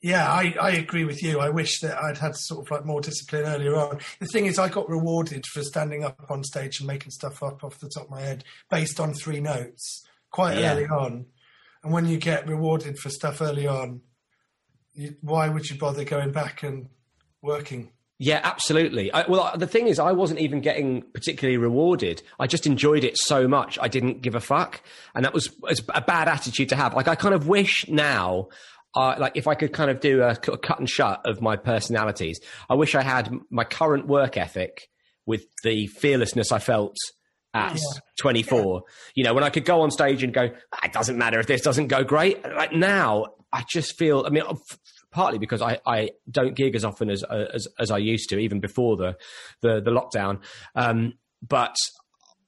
yeah, I, I agree with you. I wish that I'd had sort of like more discipline earlier on. The thing is, I got rewarded for standing up on stage and making stuff up off the top of my head based on three notes quite Yeah. early on. And when you get rewarded for stuff early on, you, why would you bother going back and working? Yeah, absolutely. I, well, the thing is, I wasn't even getting particularly rewarded. I just enjoyed it so much, I didn't give a fuck, and that was, was a bad attitude to have. Like, I kind of wish now, uh, like, if I could kind of do a cut and shut of my personalities, I wish I had my current work ethic with the fearlessness I felt at 24. You know, when I could go on stage and go, "Ah, it doesn't matter if this doesn't go great. Like now, I just feel. I mean, partly because I, I don't gig as often as, as as I used to, even before the the, the lockdown. Um, but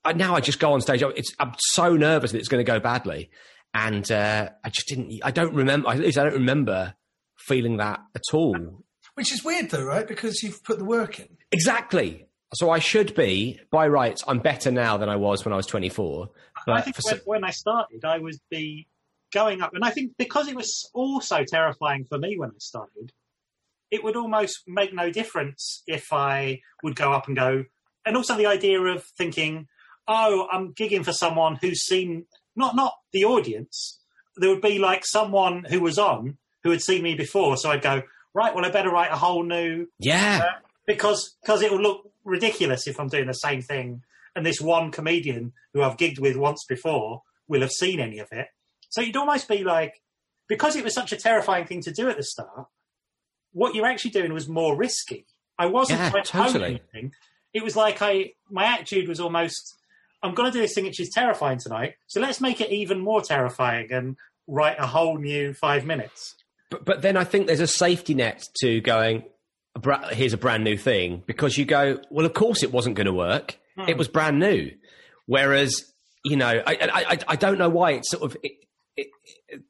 I, now I just go on stage. It's, I'm so nervous that it's going to go badly, and uh, I just didn't. I don't remember. At least I don't remember feeling that at all. Which is weird though, right? Because you've put the work in. Exactly. So I should be, by rights, I'm better now than I was when I was 24. But I think for when, some- when I started, I was be going up, and I think because it was also terrifying for me when I started, it would almost make no difference if I would go up and go, and also the idea of thinking, oh, I'm gigging for someone who's seen not not the audience. There would be like someone who was on who had seen me before, so I'd go, right, well, I better write a whole new yeah, uh, because because it will look ridiculous if I'm doing the same thing, and this one comedian who I've gigged with once before will have seen any of it. So you'd almost be like, because it was such a terrifying thing to do at the start, what you're actually doing was more risky. I wasn't Yeah, trying to totally. anything. It was like I my attitude was almost, I'm going to do this thing which is terrifying tonight, so let's make it even more terrifying and write a whole new five minutes. but, but then I think there's a safety net to going, here's a brand new thing because you go, well, of course it wasn't going to work. Hmm. It was brand new. Whereas, you know, I, I, I, I don't know why it's sort of. It, it, it,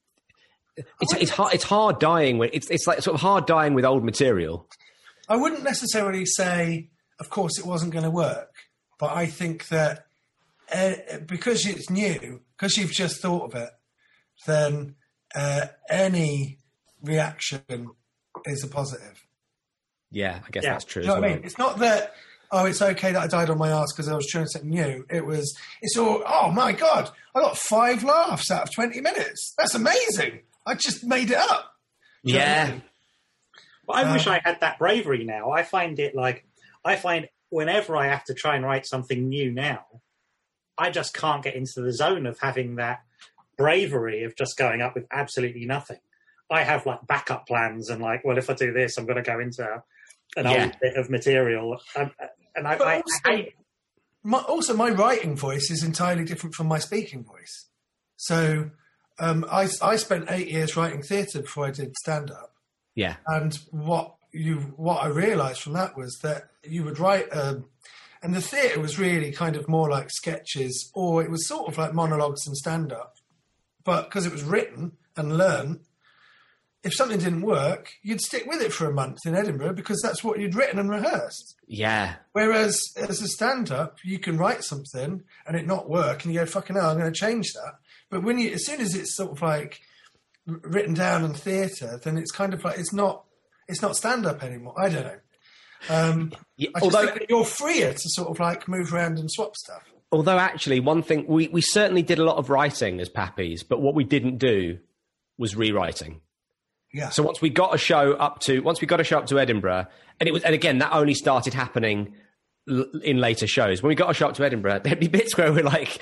it's, it's hard. It's hard dying with it's it's like sort of hard dying with old material. I wouldn't necessarily say, of course, it wasn't going to work, but I think that uh, because it's new, because you've just thought of it, then uh, any reaction is a positive. Yeah, I guess Yeah. that's true. You know as what I mean? It's not that oh, it's okay that I died on my ass because I was trying something new. It was it's all oh my god, I got five laughs out of twenty minutes. That's amazing. I just made it up. You know I Yeah, mean? But I wish Um, I had that bravery now. I find it like I find whenever I have to try and write something new now, I just can't get into the zone of having that bravery of just going up with absolutely nothing. I have like backup plans and like, well, if I do this, I'm going to go into an Yeah. old bit of material, and, and I, But I, also- I hate my, also my writing voice is entirely different from my speaking voice. So um, I, I spent eight years writing theatre before I did stand up, yeah, and what you what I realised from that was that you would write, um, and the theatre was really kind of more like sketches, or it was sort of like monologues and stand up, but because it was written and learned. If something didn't work, you'd stick with it for a month in Edinburgh because that's what you'd written and rehearsed. yeah, Whereas as a stand-up, you can write something and it not work, and you go, "Fucking hell, I'm going to change that." But when you, as soon as it's sort of like written down in theatre, then it's kind of like it's not, it's not stand-up anymore. I don't know. Um, Yeah, although you're freer to sort of like move around and swap stuff. although actually one thing we we certainly did a lot of writing as Pappies, but what we didn't do was rewriting. Yeah. So once we got a show up to once we got a show up to Edinburgh, and it was and again that only started happening l- in later shows. When we got a show up to Edinburgh, there'd be bits where we're like,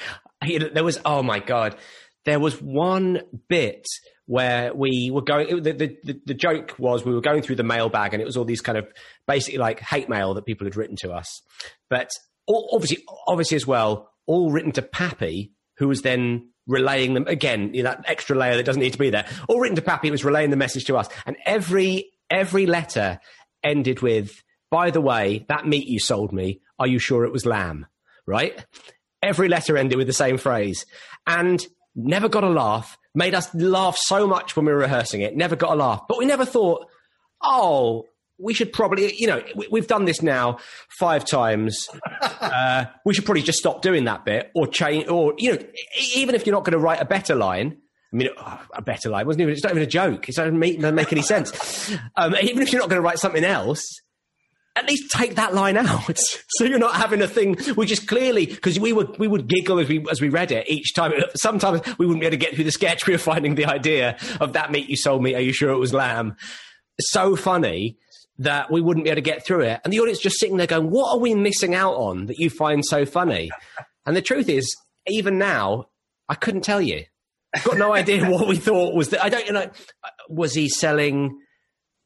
there was oh my god, there was one bit where we were going. The, the, the, joke was we were going through the mailbag, and it was all these kind of basically like hate mail that people had written to us, but obviously, obviously as well, all written to Pappy, who was then relaying them again. You know, that extra layer that doesn't need to be there. All written to Pappy, it was relaying the message to us, and every every letter ended with, "By the way, that meat you sold me, are you sure it was lamb?" Right? Every letter ended with the same phrase, and never got a laugh. Made us laugh so much when we were rehearsing it. Never got a laugh, but we never thought, "Oh." We should probably, you know, we- we've done this now five times uh, we should probably just stop doing that bit or change or you know even if you're not going to write a better line I mean, oh, a better line wasn't even. It's not even a joke. It doesn't make, doesn't make any sense. Um, even if you're not going to write something else, at least take that line out, so you're not having a thing which is clearly because we would we would giggle as we as we read it each time. Sometimes we wouldn't be able to get through the sketch. We were finding the idea of that meat you sold me. Are you sure it was lamb? So funny that we wouldn't be able to get through it, and the audience just sitting there going, "What are we missing out on that you find so funny?" And the truth is, even now, I couldn't tell you. I've got no idea what we thought was that. I don't, you know, uh, was he selling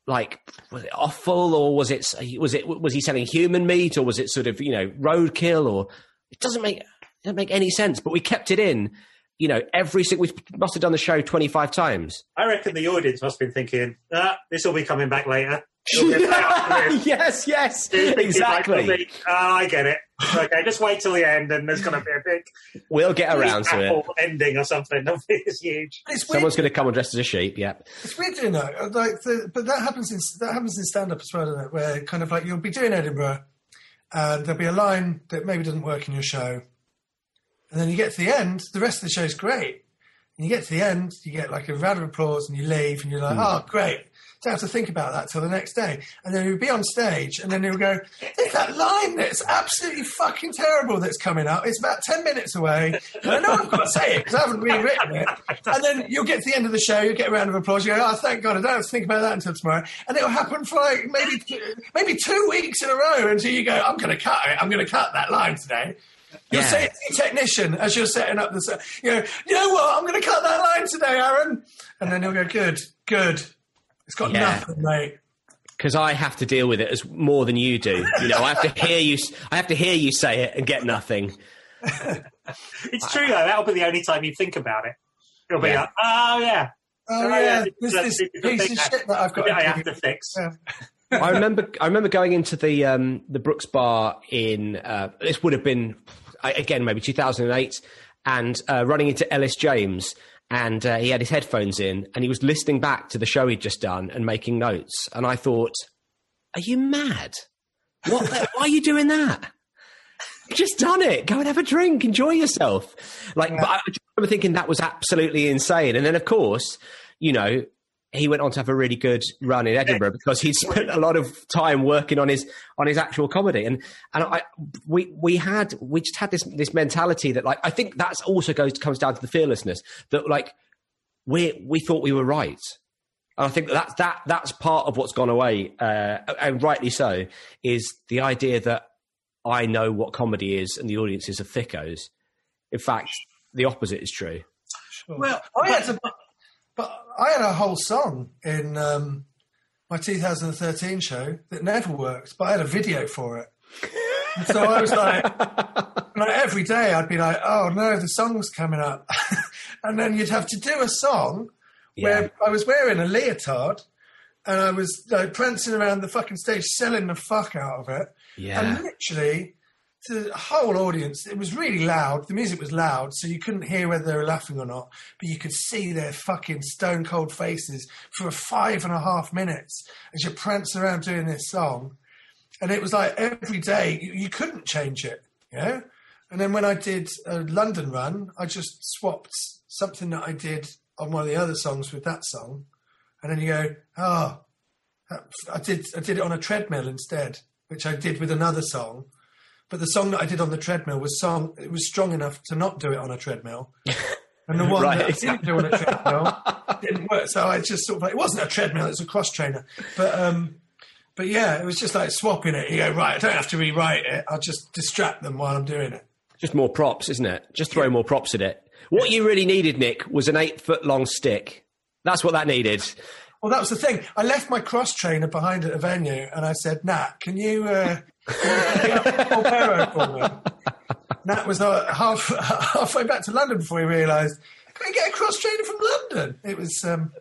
like was it offal or was it was it was he selling human meat or was it sort of you know roadkill or it doesn't make it doesn't make any sense. But we kept it in. You know, every single we must have done the show twenty five times. I reckon the audience must have been thinking, ah, this will be coming back later. It'll be back after this. yes, yes, exactly. like, it'll be- Ah, I get it. Okay, just wait till the end, and there's going to be a big We'll get around to it. apple ending or something. It'll it's huge. It's. Someone's going to come and dressed as a sheep. Yeah, It's weird, you know. Like, the, but that happens in that happens in stand up as well, doesn't it? Where kind of like you'll be doing Edinburgh, and there'll be a line that maybe doesn't work in your show, and then you get to the end, the rest of the show's great. And you get to the end, you get like a round of applause, and you leave, and you're like, "Oh, great!" Don't have to think about that till the next day. And then you'll be on stage, and then you'll go, "There's that line that's absolutely fucking terrible that's coming up. It's about ten minutes away, and I know I've got to say it because I haven't rewritten it." And then you'll get to the end of the show, you'll get a round of applause. You go, "Oh, thank God, I don't have to think about that until tomorrow." And it'll happen for like maybe maybe two weeks in a row until you go, "I'm going to cut it. I'm going to cut that line today." You'll Yeah. say it to your technician as you're setting up the set. You know, you know what? I'm going to cut that line today, Aaron. And then he'll go, good, good. It's got Yeah. nothing, mate. because I have to deal with it as more than you do. You know, I have to hear you. I have to hear you say it and get nothing. It's true though. That'll be the only time you think about it. It'll be Yeah. like, oh yeah, Oh, Oh, yeah, yeah, this, that's this piece of shit that I've got I to have to fix. Yeah. I remember. I remember going into the um, the Brooks Bar in uh, this would have been again maybe 2008, and uh, running into Ellis James, and uh, he had his headphones in, and he was listening back to the show he'd just done and making notes, and I thought, "Are you mad? What? the- why are you doing that?" Just done it. Go and have a drink. Enjoy yourself. Like, but I just remember thinking that was absolutely insane. And then, of course, you know, he went on to have a really good run in Edinburgh because he'd spent a lot of time working on his on his actual comedy. And and I we we had we just had this this mentality that like I think that's also goes comes down to the fearlessness that like we we thought we were right. And I think that that that's part of what's gone away, uh, and rightly so, is the idea that I know what comedy is and the audiences are thickos. In fact, the opposite is true. Well, I had a, but I had a whole song in um, my 2013 show that never worked, but I had a video for it. And so I was like, every day I'd be like, oh no, the song's coming up. and then you'd have to do a song where I was wearing a leotard and I was like prancing around the fucking stage selling the fuck out of it. Yeah. And literally, the whole audience, it was really loud. The music was loud, so you couldn't hear whether they were laughing or not, but you could see their fucking stone cold faces for five and a half minutes as you're prancing around doing this song. And it was like every day, you, you couldn't change it, you know? And then when I did a London run, I just swapped something that I did on one of the other songs with that song. And then you go, oh, I did, I did it on a treadmill instead, which I did with another song. But the song that I did on the treadmill was song, it was strong enough to not do it on a treadmill. And the one that I Right. didn't do on a treadmill didn't work. So I just sort of like, it wasn't a treadmill, it was a cross trainer. But, um, but yeah, it was just like swapping it. You go, right, I don't have to rewrite it. I'll just distract them while I'm doing it. Just more props, isn't it? Just throw more props at it. What you really needed, Nick, was an eight foot long stick. That's what that needed. Well, that was the thing. I left my cross trainer behind at a venue, and I said, "Nat, can you, uh, can you pick up the Polperro for me?" Nat was uh, half halfway back to London before he realised, "Can we get a cross trainer from London?" It was. Um,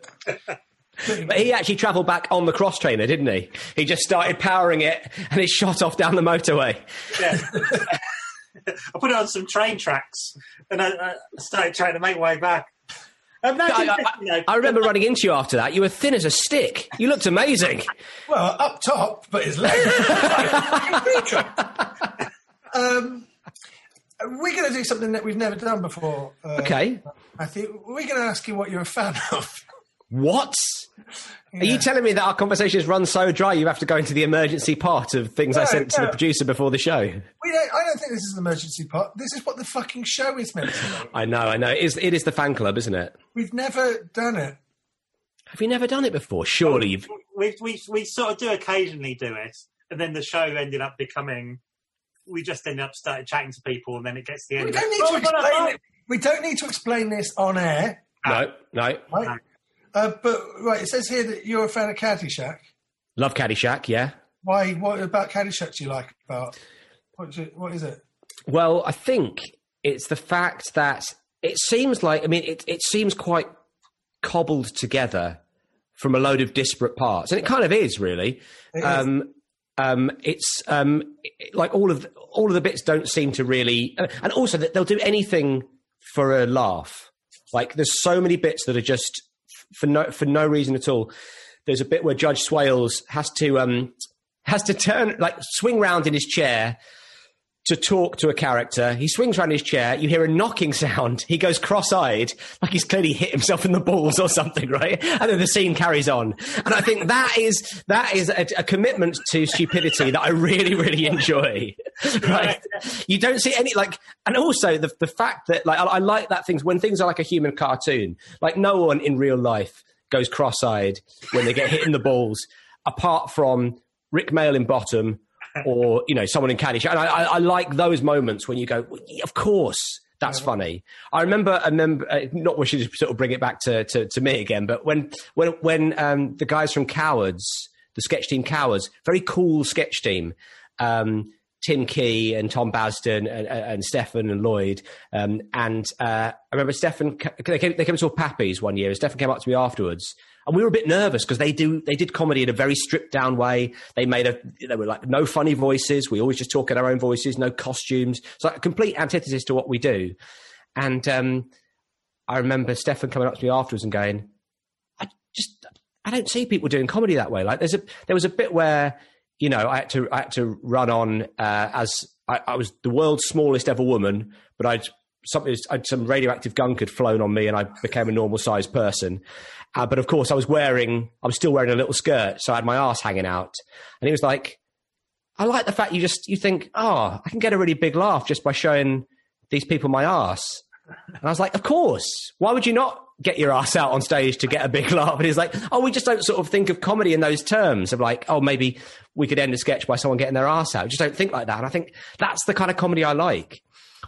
But he actually travelled back on the cross trainer, didn't he? He just started powering it and it shot off down the motorway. Yeah. I put it on some train tracks and I, I started trying to make my way back. No, I, you know, I- I remember running into you after that. You were thin as a stick. You looked amazing. well, up top, but his leg. um, we're going to do something that we've never done before. Uh, Okay. I think we're going to ask you what you're a fan of. What? Are you telling me that our conversations run so dry you have to go into the emergency part of things I No, sent to the producer before the show? We don't, I don't think this is an emergency part. This is what the fucking show is meant to be. I know, I know. It is, it is the fan club, isn't it? We've never done it. Have you never done it before? Surely you've. we, we, we sort of do occasionally do it, and then the show ended up becoming. We just ended up started chatting to people, and then it gets to the end. We don't it. need to Oh, but explain it. We don't need to explain this on air, No, no. right? Uh, but right, it says here that you're a fan of Caddyshack. Love Caddyshack, yeah. Why? What about Caddyshack do you like about? What is it? What is it? Well, I think it's the fact that it seems like, I mean, it, it seems quite cobbled together from a load of disparate parts. And it kind of is, really. It is. Um, um, it's um, like all of the, all of the bits don't seem to really, and also that they'll do anything for a laugh. Like there's so many bits that are just for no for no reason at all. There's a bit where Judge Smails has to um, has to turn like swing round in his chair to talk to a character. He swings around his chair. You hear a knocking sound. He goes cross-eyed, like he's clearly hit himself in the balls or something, right? And then the scene carries on. And I think that is that is a, a commitment to stupidity that I really, really enjoy. right? You don't see any like, and also the the fact that like I, I like that things when things are like a human cartoon. Like no one in real life goes cross-eyed when they get hit in the balls, apart from Rik Mayall in Bottom or you know someone in Caddyshack. And I, I, I like those moments when you go, well, yeah, of course. That's funny. I remember, I remember, uh, not wishing to sort of bring it back to, to, to me again, but when when when um, the guys from Cowards, the sketch team Cowards, very cool sketch team, um, Tim Key and Tom Basden and, and, and Stefan and Lloyd, um, and uh, I remember Stefan. They came, they came to Pappy's one year, and Stefan came up to me afterwards, and we were a bit nervous because they do they did comedy in a very stripped down way. They made a they were like no funny voices. We always just talk in our own voices, no costumes. So a complete antithesis to what we do. And um, I remember Stefan coming up to me afterwards and going, "I just I don't see people doing comedy that way. Like there's a there was a bit where you know I had to I had to run on uh, as I, I was the world's smallest ever woman, but I'd something some radioactive gunk had flown on me and I became a normal sized person. Uh, but of course, I was wearing I was still wearing a little skirt, so I had my ass hanging out, and he was like. I like the fact you just you think, oh, I can get a really big laugh just by showing these people my ass. And I was like, of course. Why would you not get your ass out on stage to get a big laugh? And he's like, oh, we just don't sort of think of comedy in those terms of like, oh, maybe we could end a sketch by someone getting their ass out. Just don't think like that. And I think that's the kind of comedy I like,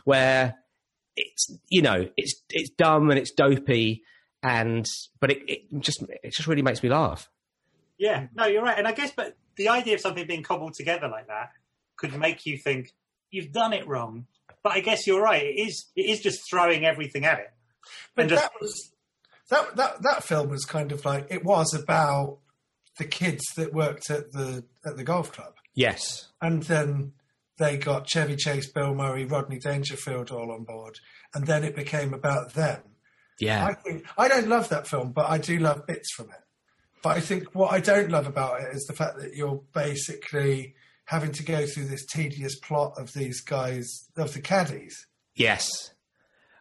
where it's you know it's it's dumb and it's dopey and but it, it just it just really makes me laugh. Yeah, no, you're right. And I guess, but the idea of something being cobbled together like that could make you think you've done it wrong. But I guess you're right. It is. It is just throwing everything at it. But And just- that was that that that film was kind of like it was about the kids that worked at the at the golf club, Yes. and then they got Chevy Chase, Bill Murray, Rodney Dangerfield all on board, and then it became about them. Yeah. I think I don't love that film, but I do love bits from it. But I think what I don't love about it is the fact that you're basically having to go through this tedious plot of these guys of the caddies. yes.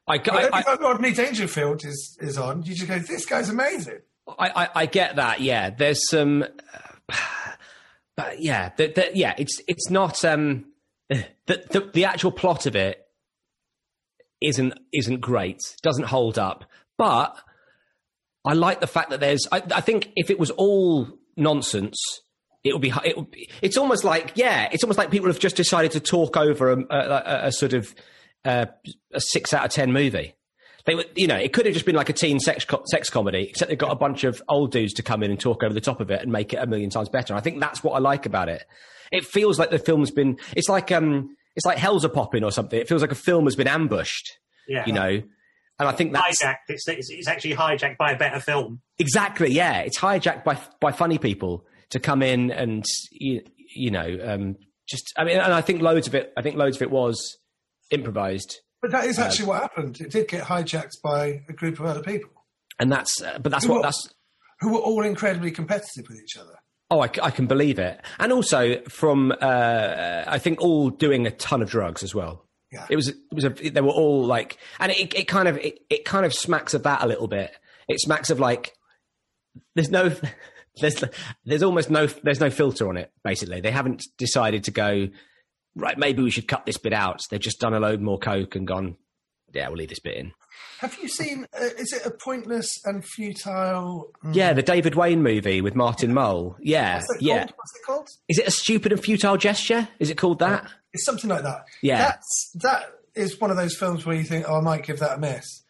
I, But I, I, Rodney Dangerfield is, is on, you just go, "This guy's amazing." I, I, I get that. Yeah, there's some, uh, but yeah, the, the, yeah, it's it's not um, the, the the actual plot of it isn't isn't great. Doesn't hold up, but I like the fact that there's. I, I think if it was all nonsense. It would be. It would be. It's almost like yeah. It's almost like people have just decided to talk over a, a, a, sort of uh, a six out of ten movie. They were, you know, it could have just been like a teen sex co- sex comedy, except they've got a bunch of old dudes to come in and talk over the top of it and make it a million times better. I think that's what I like about it. It feels like the film's been. It's like um, it's like hell's a popping or something. It feels like a film has been ambushed. yeah, You know, and I think that's hijacked. It's, it's it's actually hijacked by a better film. exactly yeah. It's hijacked by by funny people to come in and you, you know um, just. I mean, and I think loads of it. I think loads of it was improvised. But that is actually what happened. It did get hijacked by a group of other people And that's, uh, but that's Who what were- that's. who were all incredibly competitive with each other. Oh, I can believe it. And also from, uh, I think all doing a ton of drugs as well. Yeah. It was, it was a, they were all like, and it, it kind of, it, it kind of smacks of that a little bit. It smacks of like, there's no, there's, there's almost no, there's no filter on it, basically. They haven't decided to go, right, maybe we should cut this bit out. They've just done a load more coke and gone, yeah, we'll leave this bit in. Have you seen? Uh, is it a pointless and futile? mm, Yeah, the David Wain movie with Martin Mull. Yeah, What's it yeah. called? What's it called? Is it a stupid and futile gesture? Is it called that? It's something like that. Yeah. That's that is one of those films where you think, "Oh, I might give that a miss,"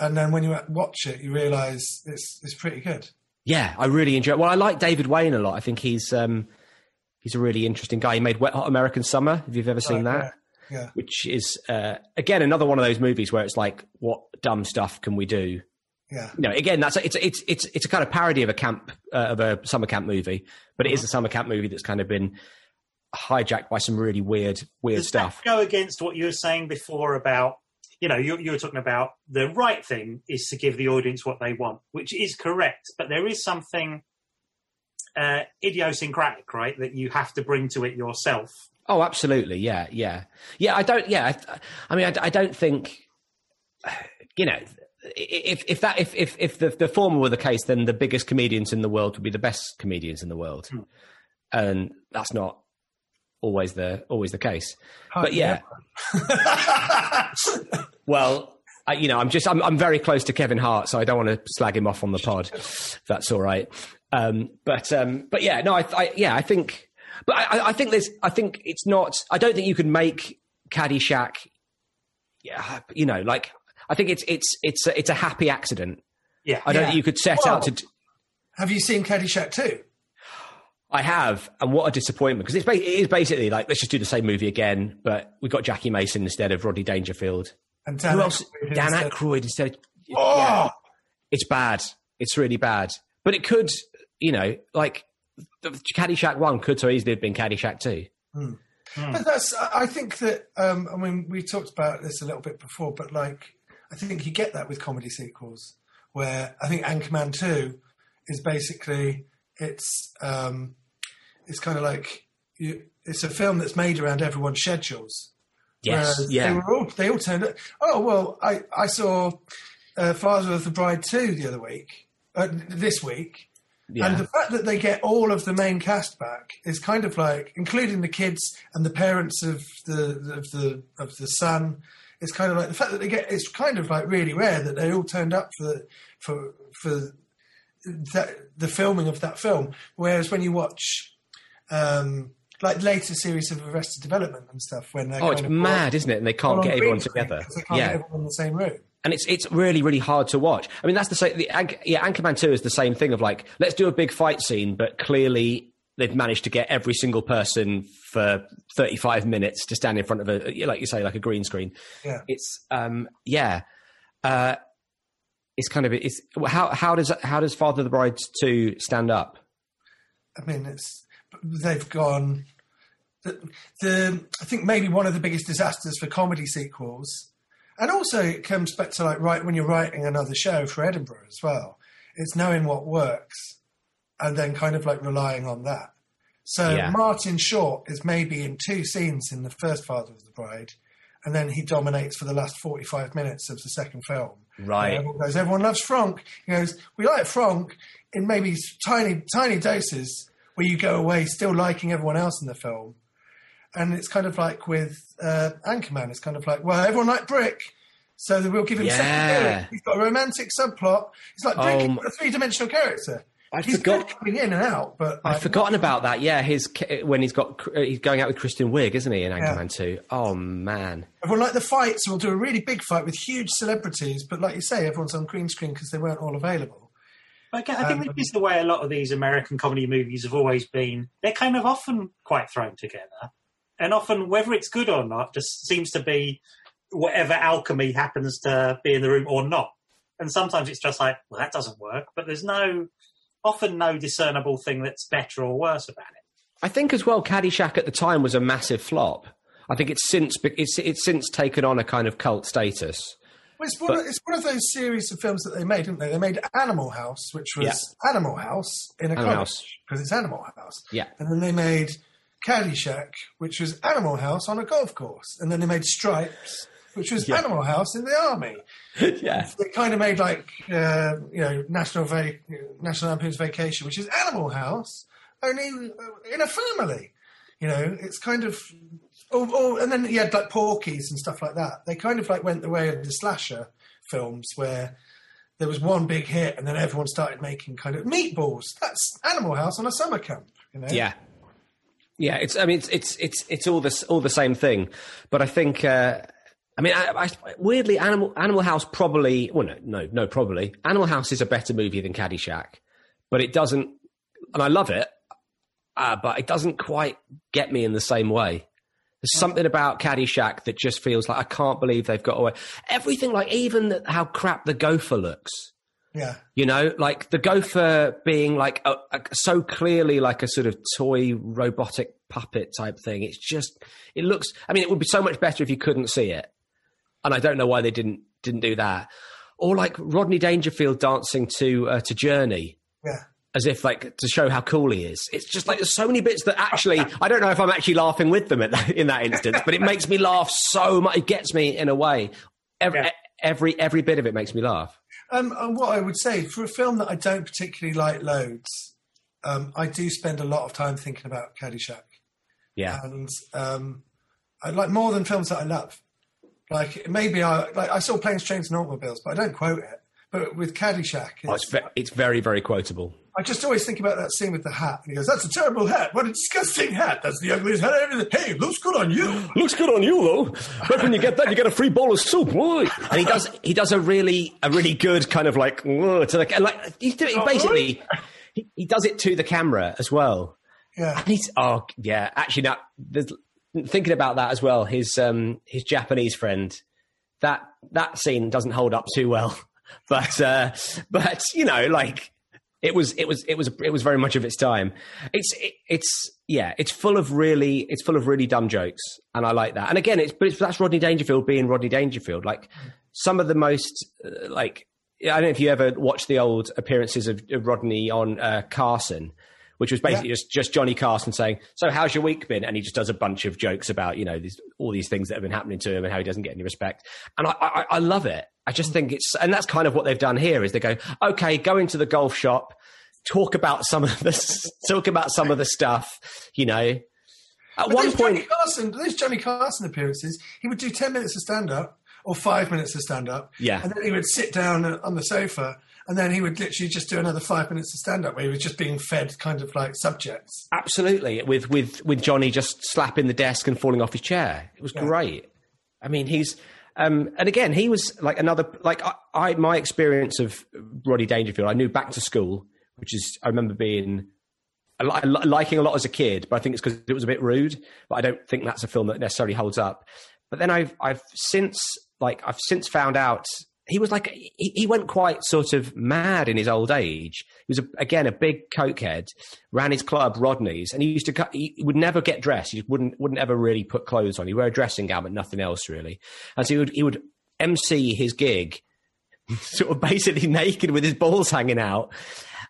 and then when you watch it, you realise it's it's pretty good. Yeah, I really enjoy. it. Well, I like David Wain a lot. I think he's um, he's a really interesting guy. He made Wet Hot American Summer. Have you ever seen Right, that? Yeah. Which is uh, again another one of those movies where it's like, what dumb stuff can we do? Yeah. You know, again, that's it's it's it's it's a kind of parody of a camp uh, of a summer camp movie, but it is a summer camp movie that's kind of been hijacked by some really weird weird Does stuff. go against what you were saying before about, you know, you, you were talking about the right thing is to give the audience what they want, which is correct, but there is something uh, idiosyncratic, right, that you have to bring to it yourself. Oh, absolutely. Yeah, yeah, yeah. I don't. Yeah, I, I mean, I, I don't think. You know, if if that if if if the, the former were the case, then the biggest comedians in the world would be the best comedians in the world, and that's not always the always the case. But yeah, well, I, you know, I'm just I'm I'm very close to Kevin Hart, so I don't want to slag him off on the pod. that's all right. Um, but um, but yeah, no, I, I yeah, I think, but I, I- I think there's, I think it's not. I don't think you can make Caddyshack. Yeah, you know, like I think it's it's it's a, it's a happy accident. Yeah. I don't Yeah. think you could set Well- out to. d- Have you seen Caddyshack two? I have, and what a disappointment because it's ba- it is basically like let's just do the same movie again, but we got Jackie Mason instead of Roddy Dangerfield. And Dan Who else? Aykroyd Dan instead. Aykroyd instead. Of, Oh, yeah. It's bad. It's really bad. but it could, you know, like the Caddyshack one could so easily have been Caddyshack two. But that's, I think that, um, I mean, we talked about this a little bit before, but like, I think you get that with comedy sequels, where I think Anchorman 2 is basically, it's, um, it's kind of like, you, it's a film that's made around everyone's schedules. Yes, Whereas yeah. They, were all, they all turned up. Oh, well, I, I saw uh, Father of the Bride 2 the other week, uh, this week. Yeah. And the fact that they get all of the main cast back is kind of like, including the kids and the parents of the of the of the son. It's kind of like the fact that they get. It's kind of like really rare that they all turned up for for for that, the filming of that film. Whereas when you watch. Um, like later series of Arrested Development and stuff, when they're oh, it's mad, isn't it? And they can't get everyone together. They can't Yeah, get everyone in the same room. And it's it's really really hard to watch. I mean, that's the same. The yeah, Anchorman Two is the same thing of like let's do a big fight scene, but clearly they've managed to get every single person for thirty five minutes to stand in front of a like you say like a green screen. Yeah. It's um yeah, uh, it's kind of it's how how does how does Father of the Bride Two stand up? I mean, it's they've gone. The, the I think maybe one of the biggest disasters for comedy sequels, and also it comes back to like right when you're writing another show for Edinburgh as well. It's knowing what works, and then kind of like relying on that. So Yeah. Martin Short is maybe in two scenes in the first Father of the Bride, and then he dominates for the last 45 minutes of the second film. Right. Everyone goes, everyone loves Franck. He goes, we like Franck in maybe tiny, tiny doses where you go away still liking everyone else in the film. And it's kind of like with uh, Anchorman, it's kind of like, well, everyone liked Brick, so that we'll give him Yeah. secondary. He's got a romantic subplot. He's like Brick, Um, a three-dimensional character. I he's forgot- good coming in and out, but I've like, forgotten about that. Yeah, his when he's got he's going out with Kristen Wiig, isn't he, in Anchorman Two? Oh man. Everyone liked the fights. We'll do a really big fight with huge celebrities, but like you say, everyone's on green screen because they weren't all available. Like, I think Um, this is the way a lot of these American comedy movies have always been. They're kind of often quite thrown together. And often, whether it's good or not, just seems to be whatever alchemy happens to be in the room or not. And sometimes it's just like, well, that doesn't work. But there's no, often no discernible thing that's better or worse about it. I think as well, Caddyshack at the time was a massive flop. I think it's since it's it's since taken on a kind of cult status. Well, it's, one of, it's one of those series of films that they made, didn't they? They made Animal House, which was Animal House in a Animal college because it's Animal House. Yeah. And then they made Caddyshack, which was Animal House on a golf course. And then they made Stripes, which was Yeah. Animal House in the army. yeah, They kind of made like uh, you know National Va- National Lampoon's Vacation, which is Animal House, only uh, in a family. You know, it's kind of, or, or, and then you had like Porky's and stuff like that. They kind of like went the way of the slasher films, where there was one big hit, and then everyone started making kind of meatballs. That's Animal House on a summer camp. You know, yeah, yeah. It's I mean it's it's it's it's all this all the same thing, but I think. Uh, I mean, I, I, weirdly, Animal Animal House probably. Well, no, no, no, probably. Animal House is a better movie than Caddyshack, but it doesn't. And I love it, uh, but it doesn't quite get me in the same way. There's something about Caddyshack that just feels like I can't believe they've got away. Everything, like even the, how crap the gopher looks. Yeah. You know, like the gopher being like a, a, so clearly like a sort of toy robotic puppet type thing. It's just, it looks. I mean, it would be so much better if you couldn't see it, and I don't know why they didn't didn't do that. Or like Rodney Dangerfield dancing to uh, to Journey Yeah. as if like to show how cool he is. It's just like there's so many bits that actually I don't know if I'm actually laughing with them at that, in that instance, but it makes me laugh so much. It gets me in a way. Every Yeah. every every bit of it makes me laugh. Um, and what I would say for a film that I don't particularly like loads, um, I do spend a lot of time thinking about Caddyshack, Yeah. and um, I like more than films that I love. Like maybe I like I saw Planes, Trains, and Automobiles, but I don't quote it. But with Caddyshack, Oh, it's, it's, ve- it's very, very quotable. I just always think about that scene with the hat, and he goes, "That's a terrible hat. What a disgusting hat. That's the ugliest hat I've ever." Hey, looks good on you. Looks good on you, though. But when you get that, you get a free bowl of soup. Boy. And he does, he does a really, a really good kind of like, "Whoa," to the, like he's doing, basically, he, he does it to the camera as well. Yeah, And he's, oh yeah, actually, now thinking about that as well. His, um, his Japanese friend, that that scene doesn't hold up too well. But, uh, but you know, like It was, it was, it was, it was very much of its time. It's, it, it's, yeah, it's full of really, it's full of really dumb jokes, and I like that. And again, it's, but it's, that's Rodney Dangerfield being Rodney Dangerfield. Like some of the most, uh, like, I don't know if you ever watched the old appearances of, of Rodney on uh, Carson, which was basically Yeah. just, just Johnny Carson saying, "So how's your week been?" And he just does a bunch of jokes about you know these, all these things that have been happening to him and how he doesn't get any respect. And I, I, I love it. I just mm. think it's, and that's kind of what they've done here is they go, okay, go into the golf shop, talk about some of the talk about some of the stuff, you know. At But one point, Johnny Carson, those Johnny Carson appearances, he would do ten minutes of stand up or five minutes of stand up, Yeah. and then he would sit down on the sofa, and then he would literally just do another five minutes of stand up where he was just being fed kind of like subjects. Absolutely, with with with Johnny just slapping the desk and falling off his chair. It was Yeah. great. I mean, he's um, and again, he was like another like I, I my experience of Roddy Dangerfield. I knew Back to School, which is I remember being liking a lot as a kid, but I think it's because it was a bit rude. But I don't think that's a film that necessarily holds up. But then I've I've since like I've since found out he was like he, he went quite sort of mad in his old age. He was a, again a big cokehead, ran his club Rodney's, and he used to he would never get dressed. He wouldn't wouldn't ever really put clothes on. He wear a dressing gown, but nothing else really. And so he would he would MC his gig sort of basically naked with his balls hanging out.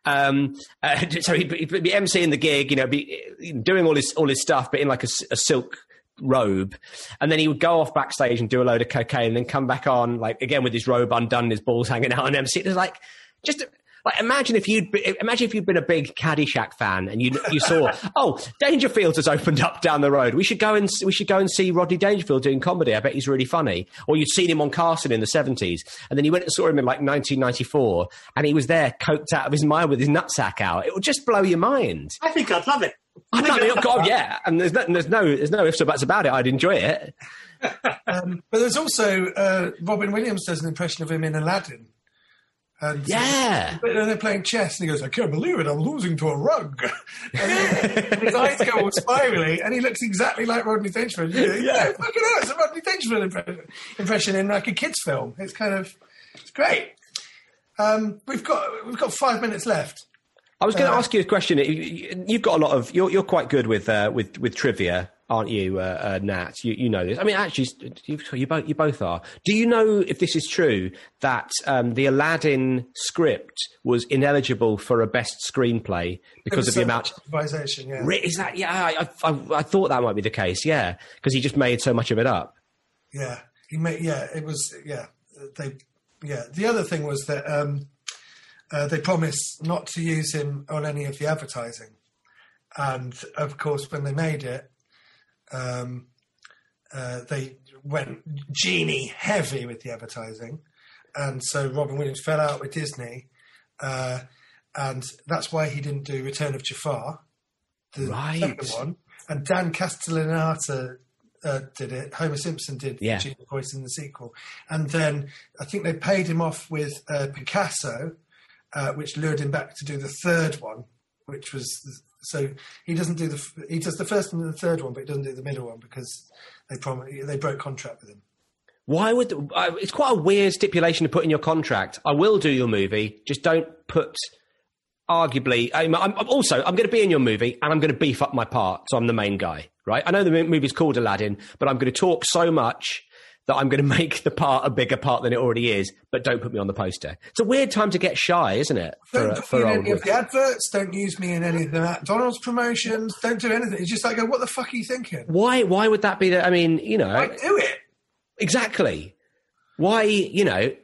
Um, uh, so he'd, be- he'd be emceeing the gig, you know, be doing all his all his stuff, but in like a silk robe, and then he would go off backstage and do a load of cocaine, and then come back on like again with his robe undone, his balls hanging out, and MC. It was like just. Like imagine if you'd be, imagine if you'd been a big Caddyshack fan and you you saw oh Dangerfield has opened up down the road we should go and we should go and see Rodney Dangerfield doing comedy I bet he's really funny or you'd seen him on Carson in the seventies and then you went and saw him in like 1994 and he was there coked out of his mind with his nutsack out it would just blow your mind I think I'd love it. I know, God, yeah and there's no there's no there's no ifs or buts about it I'd enjoy it Um, but there's also uh, Robin Williams does an impression of him in Aladdin. And yeah But then they're playing chess, and he goes, "I can't believe it! I'm losing to a rug." and his eyes go all spirally, and he looks exactly like Rodney Dangerfield. Yeah, yeah fucking hell, it's a Rodney Dangerfield impression, impression in like a kids' film. It's kind of, it's great. Um, we've got we've got five minutes left. I was going to Uh, ask you a question. You- you- You've got a lot of you're you're quite good with uh, with with trivia, aren't you, uh, uh, Nat? You you know this. I mean, actually, you, you both you both are. Do you know if this is true that um, the Aladdin script was ineligible for a best screenplay because of the amount? improvisation. Yeah, Is that yeah? I, I, I thought that might be the case. Yeah, because he just made so much of it up. Yeah, he made. Yeah, it was. Yeah, they. Yeah, the other thing was that um, uh, they promised not to use him on any of the advertising, and of course, when they made it, um, uh, they went genie heavy with the advertising, and so Robin Williams fell out with Disney, uh, and that's why he didn't do Return of Jafar, the Right. second one, and Dan Castellaneta uh, did it. Homer Simpson did Yeah. Genie voice in the sequel, and then I think they paid him off with uh, Picasso, uh, which lured him back to do the third one, which was so he doesn't do the he does the first and the third one, but he doesn't do the middle one because they prom- they broke contract with him. Why would uh, it's quite a weird stipulation to put in your contract? I will do your movie, just don't put. Arguably, I'm, I'm also I'm going to be in your movie, and I'm going to beef up my part, so I'm the main guy, right? I know the mo- movie's called Aladdin, but I'm going to talk so much that I'm going to make the part a bigger part than it already is. But don't put me on the poster. It's a weird time to get shy, isn't it? For, Don't put for me in any of the adverts. Don't use me in any of the McDonald's promotions. Don't do anything. It's just like, what the fuck are you thinking? why? Why would that be? The, I mean, you know, Why do it? Exactly. Why, you know,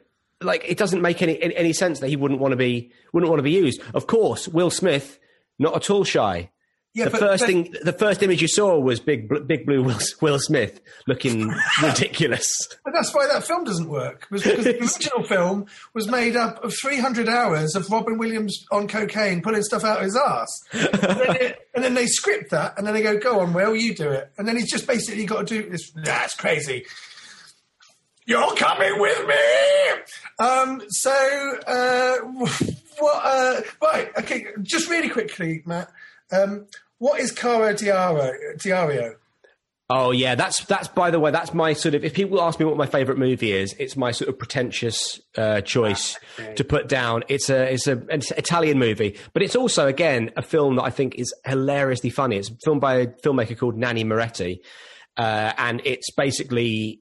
like it doesn't make any any sense that he wouldn't want to be wouldn't want to be used. Of course, Will Smith, not at all shy. Yeah, the but- first but- thing, the first image you saw was big, big blue Will, Will Smith looking ridiculous. But that's why that film doesn't work. Was because the original film was made up of 300 hours of Robin Williams on cocaine pulling stuff out of his ass. and, then it- and then they script that, and then they go, "Go on, Will, you do it." And then he's just basically got to do this. That's crazy. You're coming with me. Um, so, uh, what? Uh, right. Okay. Just really quickly, Matt. Um, what is Caro Diario? Diario? Oh yeah, that's that's by the way, that's my sort of. If people ask me what my favorite movie is, it's my sort of pretentious uh, choice Okay. to put down. It's a it's a an Italian movie, but it's also again a film that I think is hilariously funny. It's filmed by a filmmaker called Nanni Moretti, uh, and it's basically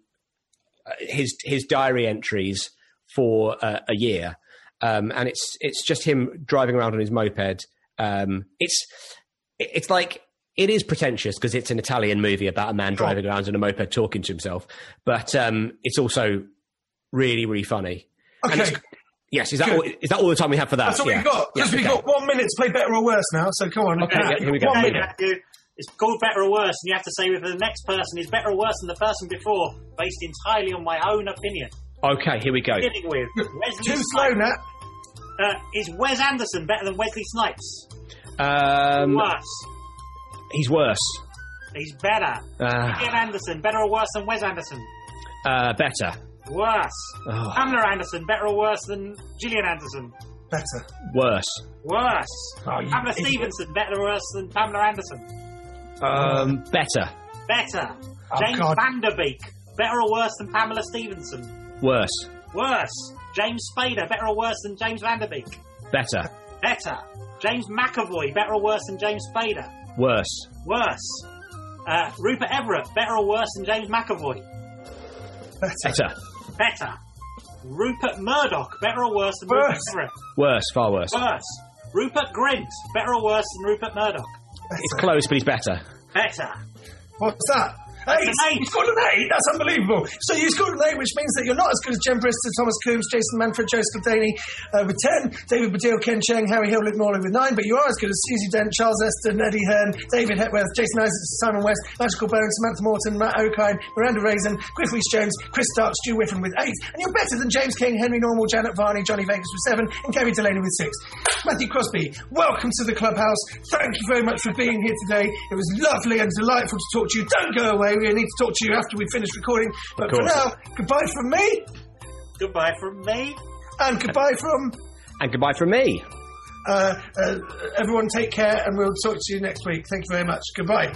uh, his his diary entries for uh, a year, um, and it's it's just him driving around on his moped. Um, it's it's like it is pretentious because it's an Italian movie about a man driving around in a moped talking to himself, but um, it's also really really funny. And Okay, it's- yes, is that all, is that all the time we have for that? that's what Yeah. we've got. Yes, Because we've okay. got one minute to play better or worse now. So come on. Okay, yeah, here we go. One minute. Matthew, It's called better or worse, and you have to say whether the next person is better or worse than the person before, based entirely on my own opinion. Okay, here we go. Beginning with Wesley Too slow, Snipes. Nat. Uh, is Wes Anderson better than Wesley Snipes? Um, Worse. he's worse. He's better. Uh, Ian Anderson, better or worse than Wes Anderson? uh, better. Worse. Oh, Pamela Anderson, better or worse than Gillian Anderson? Better. worse. Worse. Oh, Pamela idiot. Stephenson, better or worse than Pamela Anderson? Um, better. Better. Oh, James God. Van Der Beek, better or worse than Pamela Stephenson? Worse. Worse. James Spader, better or worse than James Vanderbeek? Better. Better. James McAvoy, better or worse than James Spader? Worse. Worse. Uh, Rupert Everett, better or worse than James McAvoy? Better. Better. Better. Rupert Murdoch, better or worse than Worse. Rupert Everett? Worse. Far worse. Worse. Rupert Grint, better or worse than Rupert Murdoch? It's close, but he's better. Better. What's that? An eight. you scored an eight. That's unbelievable. So you scored an eight, which means that you're not as good as Jen Brister, Thomas Coombs, Jason Manford, Joseph Daney uh, with ten, David Baddiel, Ken Cheng, Harry Hill, Luke Morley with nine. But you are as good as Susie Dent, Charles Esten, Eddie Hearn, David Hepworth, Jason Isaacs, Simon West, Magical Bones, Samantha Morton, Matt Okine, Miranda Raison, Griff Jones, Chris Stark, Stu Whiffen with eight. And you're better than James King, Henry Normal, Janet Varney, Johnny Vegas with seven, and Kerry Delaney with six. Matthew Crosby, welcome to the clubhouse. Thank you very much for being here today. It was lovely and delightful to talk to you. Don't go away. We need to talk to you after we finish recording. But for now, goodbye from me, Goodbye from me. and goodbye from And goodbye from me. uh, uh, everyone. Take care, and we'll talk to you next week. Thank you very much. Goodbye.